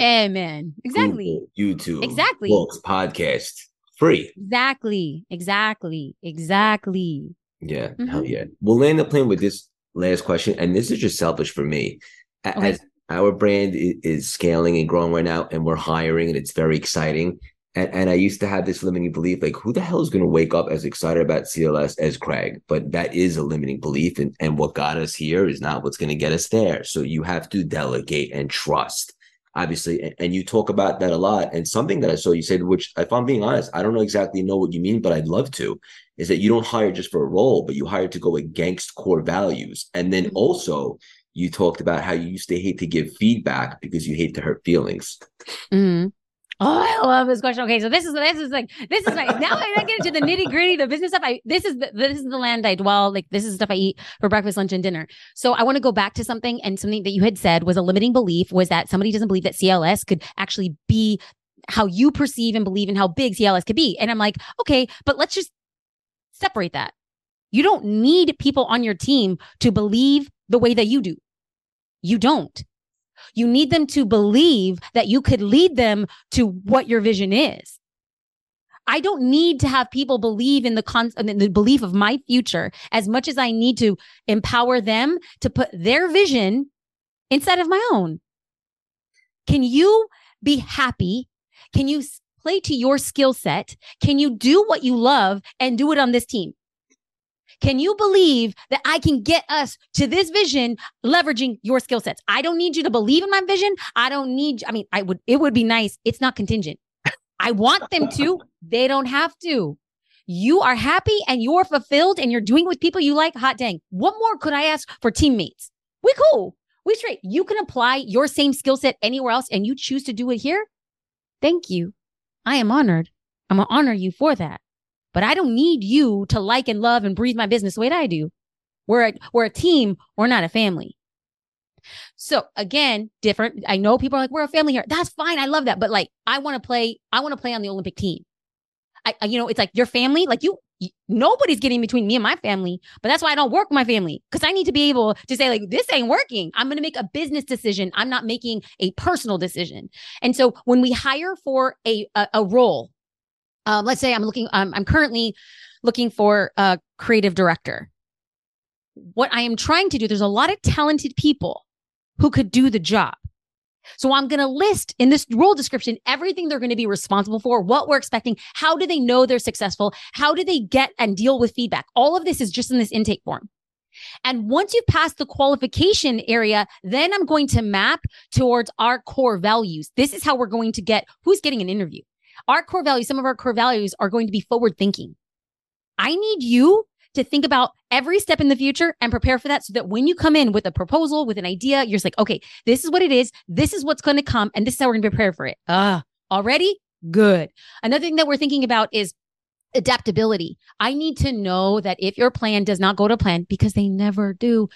Amen. Exactly. Google, YouTube. Exactly. Books, podcast, free. Exactly. Exactly. Exactly. Yeah. Mm-hmm. Hell yeah. We'll land the plane with this last question. And this is just selfish for me. As okay our brand is scaling and growing right now and we're hiring and it's very exciting. And, and i used to have this limiting belief like who the hell is going to wake up as excited about cls as craig? But that is a limiting belief and, and what got us here is not what's going to get us there. So you have to delegate and trust obviously. And, and you talk about that a lot. And something that i saw you said which if i'm being honest i don't know exactly know what you mean but i'd love to is that you don't hire just for a role but you hire to go against core values. And then mm-hmm. also you talked about how you used to hate to give feedback because you hate to hurt feelings. Mm-hmm. Oh, I love this question. Okay, so this is this is like this is like now I get into the nitty gritty, the business stuff. I this is the, this is the land I dwell. Like this is stuff I eat for breakfast, lunch, and dinner. So I want to go back to something and something that you had said was a limiting belief was that somebody doesn't believe that CLS could actually be how you perceive and believe in how big CLS could be. And I'm like, okay, but let's just separate that. You don't need people on your team to believe the way that you do. You don't. You need them to believe that you could lead them to what your vision is. I don't need to have people believe in the con- in the belief of my future as much as I need to empower them to put their vision inside of my own. Can you be happy? Can you play to your skill set? Can you do what you love and do it on this team? Can you believe that I can get us to this vision leveraging your skill sets? I don't need you to believe in my vision. I don't need, I mean, I would, it would be nice. It's not contingent. I want them to. They don't have to. you are happy and you're fulfilled and you're doing with people you like, hot dang. What more could I ask for teammates? We cool. We straight. You can apply your same skill set anywhere else and you choose to do it here. Thank you. I am honored. I'm going to honor you for that. But I don't need you to like and love and breathe my business the way that I do. We're a, we're a team. We're not a family. So again, different. I know people are like, we're a family here. That's fine. I love that. But like, I want to play, I want to play on the Olympic team. I, you know, it's like your family, like you, nobody's getting between me and my family, but that's why I don't work with my family because I need to be able to say, like, this ain't working. I'm going to make a business decision. I'm not making a personal decision. And so when we hire for a, a, a role, um, let's say I'm looking, um, I'm currently looking for a creative director. What I am trying to do, there's a lot of talented people who could do the job. So I'm going to list in this role description everything they're going to be responsible for, what we're expecting, how do they know they're successful, how do they get and deal with feedback. All of this is just in this intake form. And once you've passed the qualification area, then I'm going to map towards our core values. This is how we're going to get who's getting an interview. Our core values, some of our core values are going to be forward thinking. I need you to think about every step in the future and prepare for that so that when you come in with a proposal, with an idea, you're just like, okay, this is what it is. This is what's going to come. And this is how we're going to prepare for it. Ah, uh, already good. Another thing that we're thinking about is adaptability. I need to know that if your plan does not go to plan, because they never do,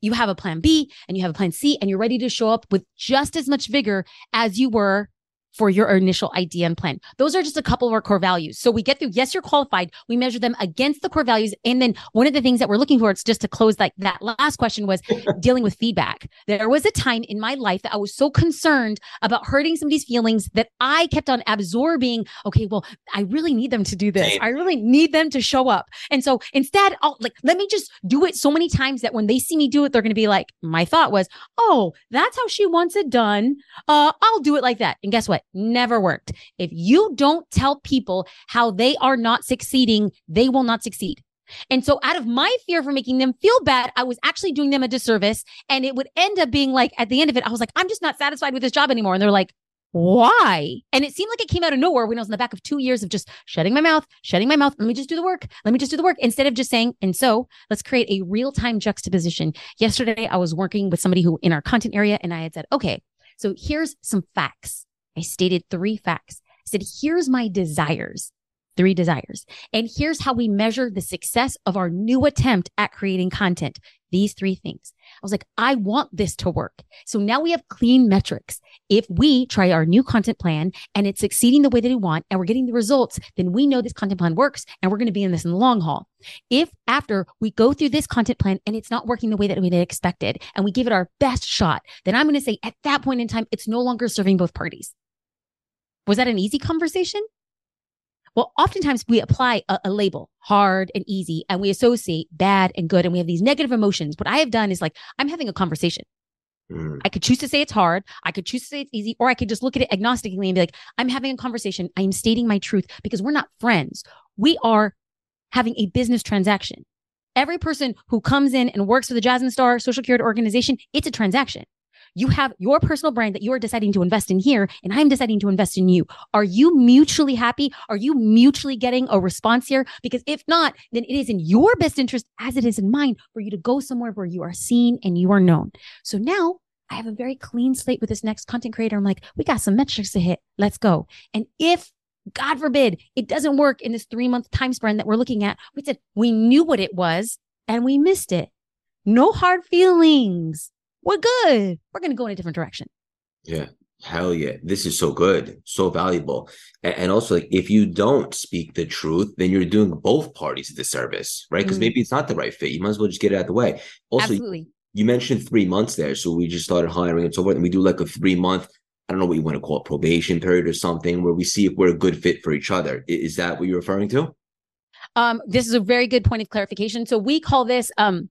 you have a plan B and you have a plan C and you're ready to show up with just as much vigor as you were for your initial idea and plan. Those are just a couple of our core values. So we get through, yes, you're qualified. We measure them against the core values. And then one of the things that we're looking for, it's just to close like that last question was dealing with feedback. There was a time in my life that I was so concerned about hurting somebody's feelings that I kept on absorbing, okay, well, I really need them to do this. I really need them to show up. And so instead, I'll like, let me just do it so many times that when they see me do it, they're going to be like, my thought was, oh, that's how she wants it done. Uh, I'll do it like that. And guess what? Never worked. If you don't tell people how they are not succeeding, they will not succeed. And so, out of my fear for making them feel bad, I was actually doing them a disservice. And it would end up being like, at the end of it, I was like, I'm just not satisfied with this job anymore. And they're like, why? And it seemed like it came out of nowhere when I was in the back of two years of just shutting my mouth, shutting my mouth. Let me just do the work. Let me just do the work instead of just saying, and so let's create a real time juxtaposition. Yesterday, I was working with somebody who in our content area, and I had said, okay, so here's some facts. I stated three facts. I said, here's my desires, three desires. And here's how we measure the success of our new attempt at creating content. These three things. I was like, I want this to work. So now we have clean metrics. If we try our new content plan and it's succeeding the way that we want and we're getting the results, then we know this content plan works and we're going to be in this in the long haul. If after we go through this content plan and it's not working the way that we expected and we give it our best shot, then I'm going to say at that point in time, it's no longer serving both parties. Was that an easy conversation? Well, oftentimes we apply a, a, label, hard and easy, and we associate bad and good, and we have these negative emotions. What I have done is like, I'm having a conversation. Mm. I could choose to say it's hard. I could choose to say it's easy, or I could just look at it agnostically and be like, I'm having a conversation. I am stating my truth because we're not friends. We are having a business transaction. Every person who comes in and works for the Jasmine Star Social Curator organization, it's a transaction. You have your personal brand that you are deciding to invest in here, and I'm deciding to invest in you. Are you mutually happy? Are you mutually getting a response here? Because if not, then it is in your best interest, as it is in mine, for you to go somewhere where you are seen and you are known. So now I have a very clean slate with this next content creator. I'm like, we got some metrics to hit. Let's go. And if God forbid it doesn't work in this three month time span that we're looking at, we said we knew what it was and we missed it. No hard feelings we're good. We're going to go in a different direction. Yeah. Hell yeah. This is so good, so valuable. And, also, like, if you don't speak the truth, then you're doing both parties a disservice, right? Because mm maybe it's not the right fit. You might as well just get it out of the way. Also, Absolutely. you mentioned three months there. So we just started hiring and so forth. And we do like a three month, I don't know what you want to call it, probation period or something, where we see if we're a good fit for each other. Is that what you're referring to? Um, this is a very good point of clarification. So we call this um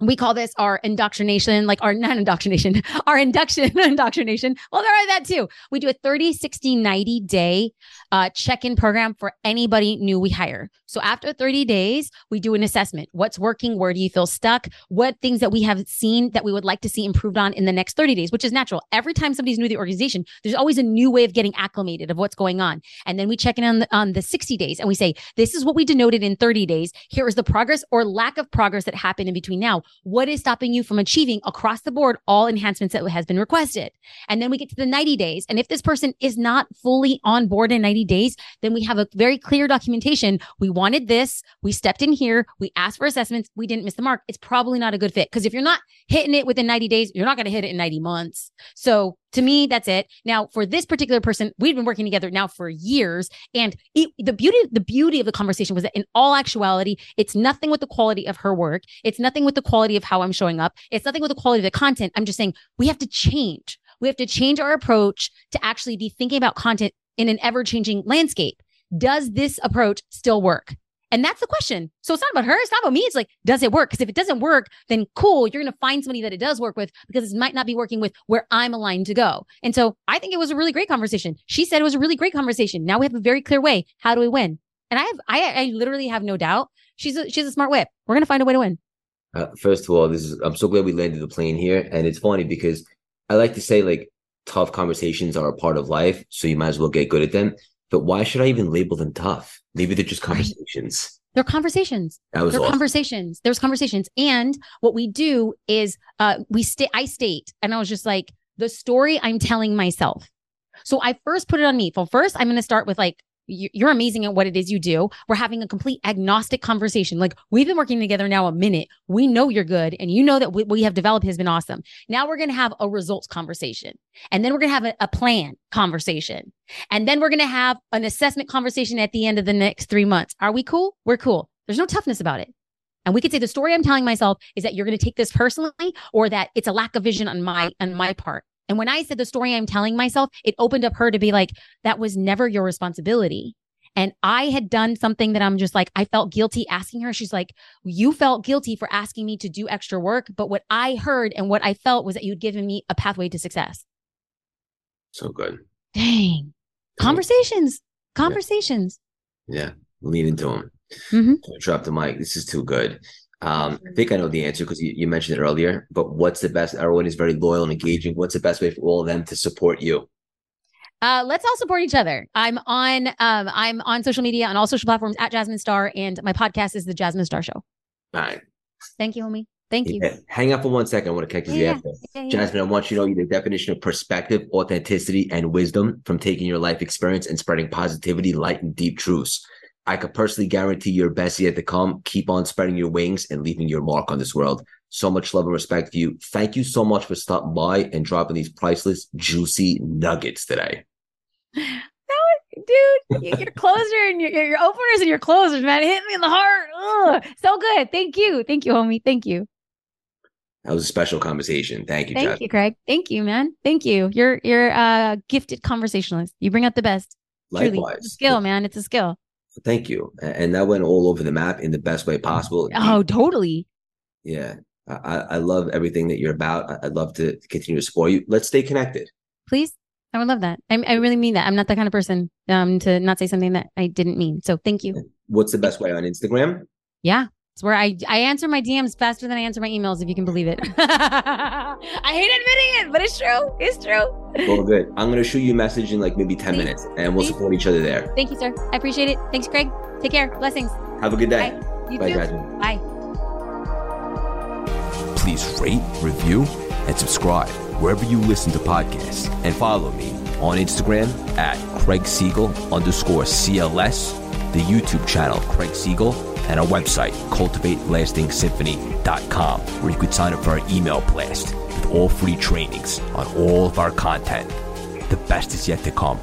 we call this our indoctrination, like our not indoctrination, our induction indoctrination. Well, there are that too. We do a 30, 60, 90 day uh, check in program for anybody new we hire. So after 30 days, we do an assessment. What's working? Where do you feel stuck? What things that we have seen that we would like to see improved on in the next 30 days, which is natural. Every time somebody's new to the organization, there's always a new way of getting acclimated of what's going on. And then we check in on the, on the 60 days and we say, this is what we denoted in 30 days. Here is the progress or lack of progress that happened in between now. What is stopping you from achieving across the board all enhancements that has been requested? And then we get to the 90 days. And if this person is not fully on board in 90 days, then we have a very clear documentation. We wanted this. We stepped in here. We asked for assessments. We didn't miss the mark. It's probably not a good fit. Because if you're not hitting it within 90 days, you're not going to hit it in 90 months. So to me, that's it. Now, for this particular person, we've been working together now for years. And it, the beauty, the beauty of the conversation was that in all actuality, it's nothing with the quality of her work. It's nothing with the quality of how I'm showing up. It's nothing with the quality of the content. I'm just saying we have to change. We have to change our approach to actually be thinking about content in an ever changing landscape. Does this approach still work? And that's the question. So it's not about her. It's not about me. It's like, does it work? Because if it doesn't work, then cool, you're going to find somebody that it does work with because it might not be working with where I'm aligned to go. And so I think it was a really great conversation. She said it was a really great conversation. Now we have a very clear way. How do we win? And I have, I, I literally have no doubt. She's a, she's a smart whip. We're going to find a way to win. Uh, first of all, this is, I'm so glad we landed the plane here. And it's funny because I like to say like tough conversations are a part of life. So you might as well get good at them. But why should I even label them tough? Maybe they're just conversations. Right. They're conversations. That was They're awesome. conversations. There's conversations. And what we do is uh we state I state, and I was just like, the story I'm telling myself. So I first put it on me. Well, first I'm gonna start with like you're amazing at what it is you do. We're having a complete agnostic conversation. Like we've been working together now a minute. We know you're good and you know that what we have developed has been awesome. Now we're going to have a results conversation and then we're going to have a, a, plan conversation and then we're going to have an assessment conversation at the end of the next three months. Are we cool? We're cool. There's no toughness about it. And we could say the story I'm telling myself is that you're going to take this personally or that it's a lack of vision on my, on my part. And when I said the story I'm telling myself, it opened up her to be like, that was never your responsibility. And I had done something that I'm just like, I felt guilty asking her. She's like, You felt guilty for asking me to do extra work. But what I heard and what I felt was that you'd given me a pathway to success. So good. Dang. Conversations, conversations. Yeah. yeah. Lean into them. Mm-hmm. Drop the mic. This is too good. Um, I think I know the answer because you, you, mentioned it earlier. But what's the best? Everyone is very loyal and engaging. What's the best way for all of them to support you? Uh, let's all support each other. I'm on um, I'm on social media on all social platforms at Jasmine Star, and my podcast is the Jasmine Star Show. All right. Thank you, homie. Thank you. Yeah. Hang up for one second. I want to catch you yeah, yeah, Jasmine, I want you to know the definition of perspective, authenticity, and wisdom from taking your life experience and spreading positivity, light, and deep truths. I could personally guarantee your best yet to come. Keep on spreading your wings and leaving your mark on this world. So much love and respect for you. Thank you so much for stopping by and dropping these priceless, juicy nuggets today. dude, your closer and your, your openers and your closers, man, it hit me in the heart. Ugh, so good. Thank you. Thank you, homie. Thank you. That was a special conversation. Thank you. Thank you, Craig. Thank you, man. Thank you. You're you're a gifted conversationalist. You bring out the best. Likewise. Truly. It's a skill, man. It's a skill. Thank you. And that went all over the map in the best way possible. Oh, totally. Yeah. I, I love everything that you're about. I'd love to continue to support you. Let's stay connected. Please. I would love that. I, I really mean that. I'm not the kind of person um, to not say something that I didn't mean. So thank you. What's the best way on Instagram? Yeah. It's where I, I answer my DMs faster than I answer my emails, if you can believe it. I hate admitting it, but it's true. It's true. Well, good. I'm going to shoot you a message in like maybe 10 Please. minutes and we'll Please. support each other there. Thank you, sir. I appreciate it. Thanks, Craig. Take care. Blessings. Have a good day. Bye. You Bye, too. Jasmine. Bye. Please rate, review, and subscribe wherever you listen to podcasts and follow me on Instagram at Craig Siegel underscore CLS, the YouTube channel Craig Siegel and our website, cultivatelastingsymphony.com, where you could sign up for our email blast with all free trainings on all of our content. The best is yet to come.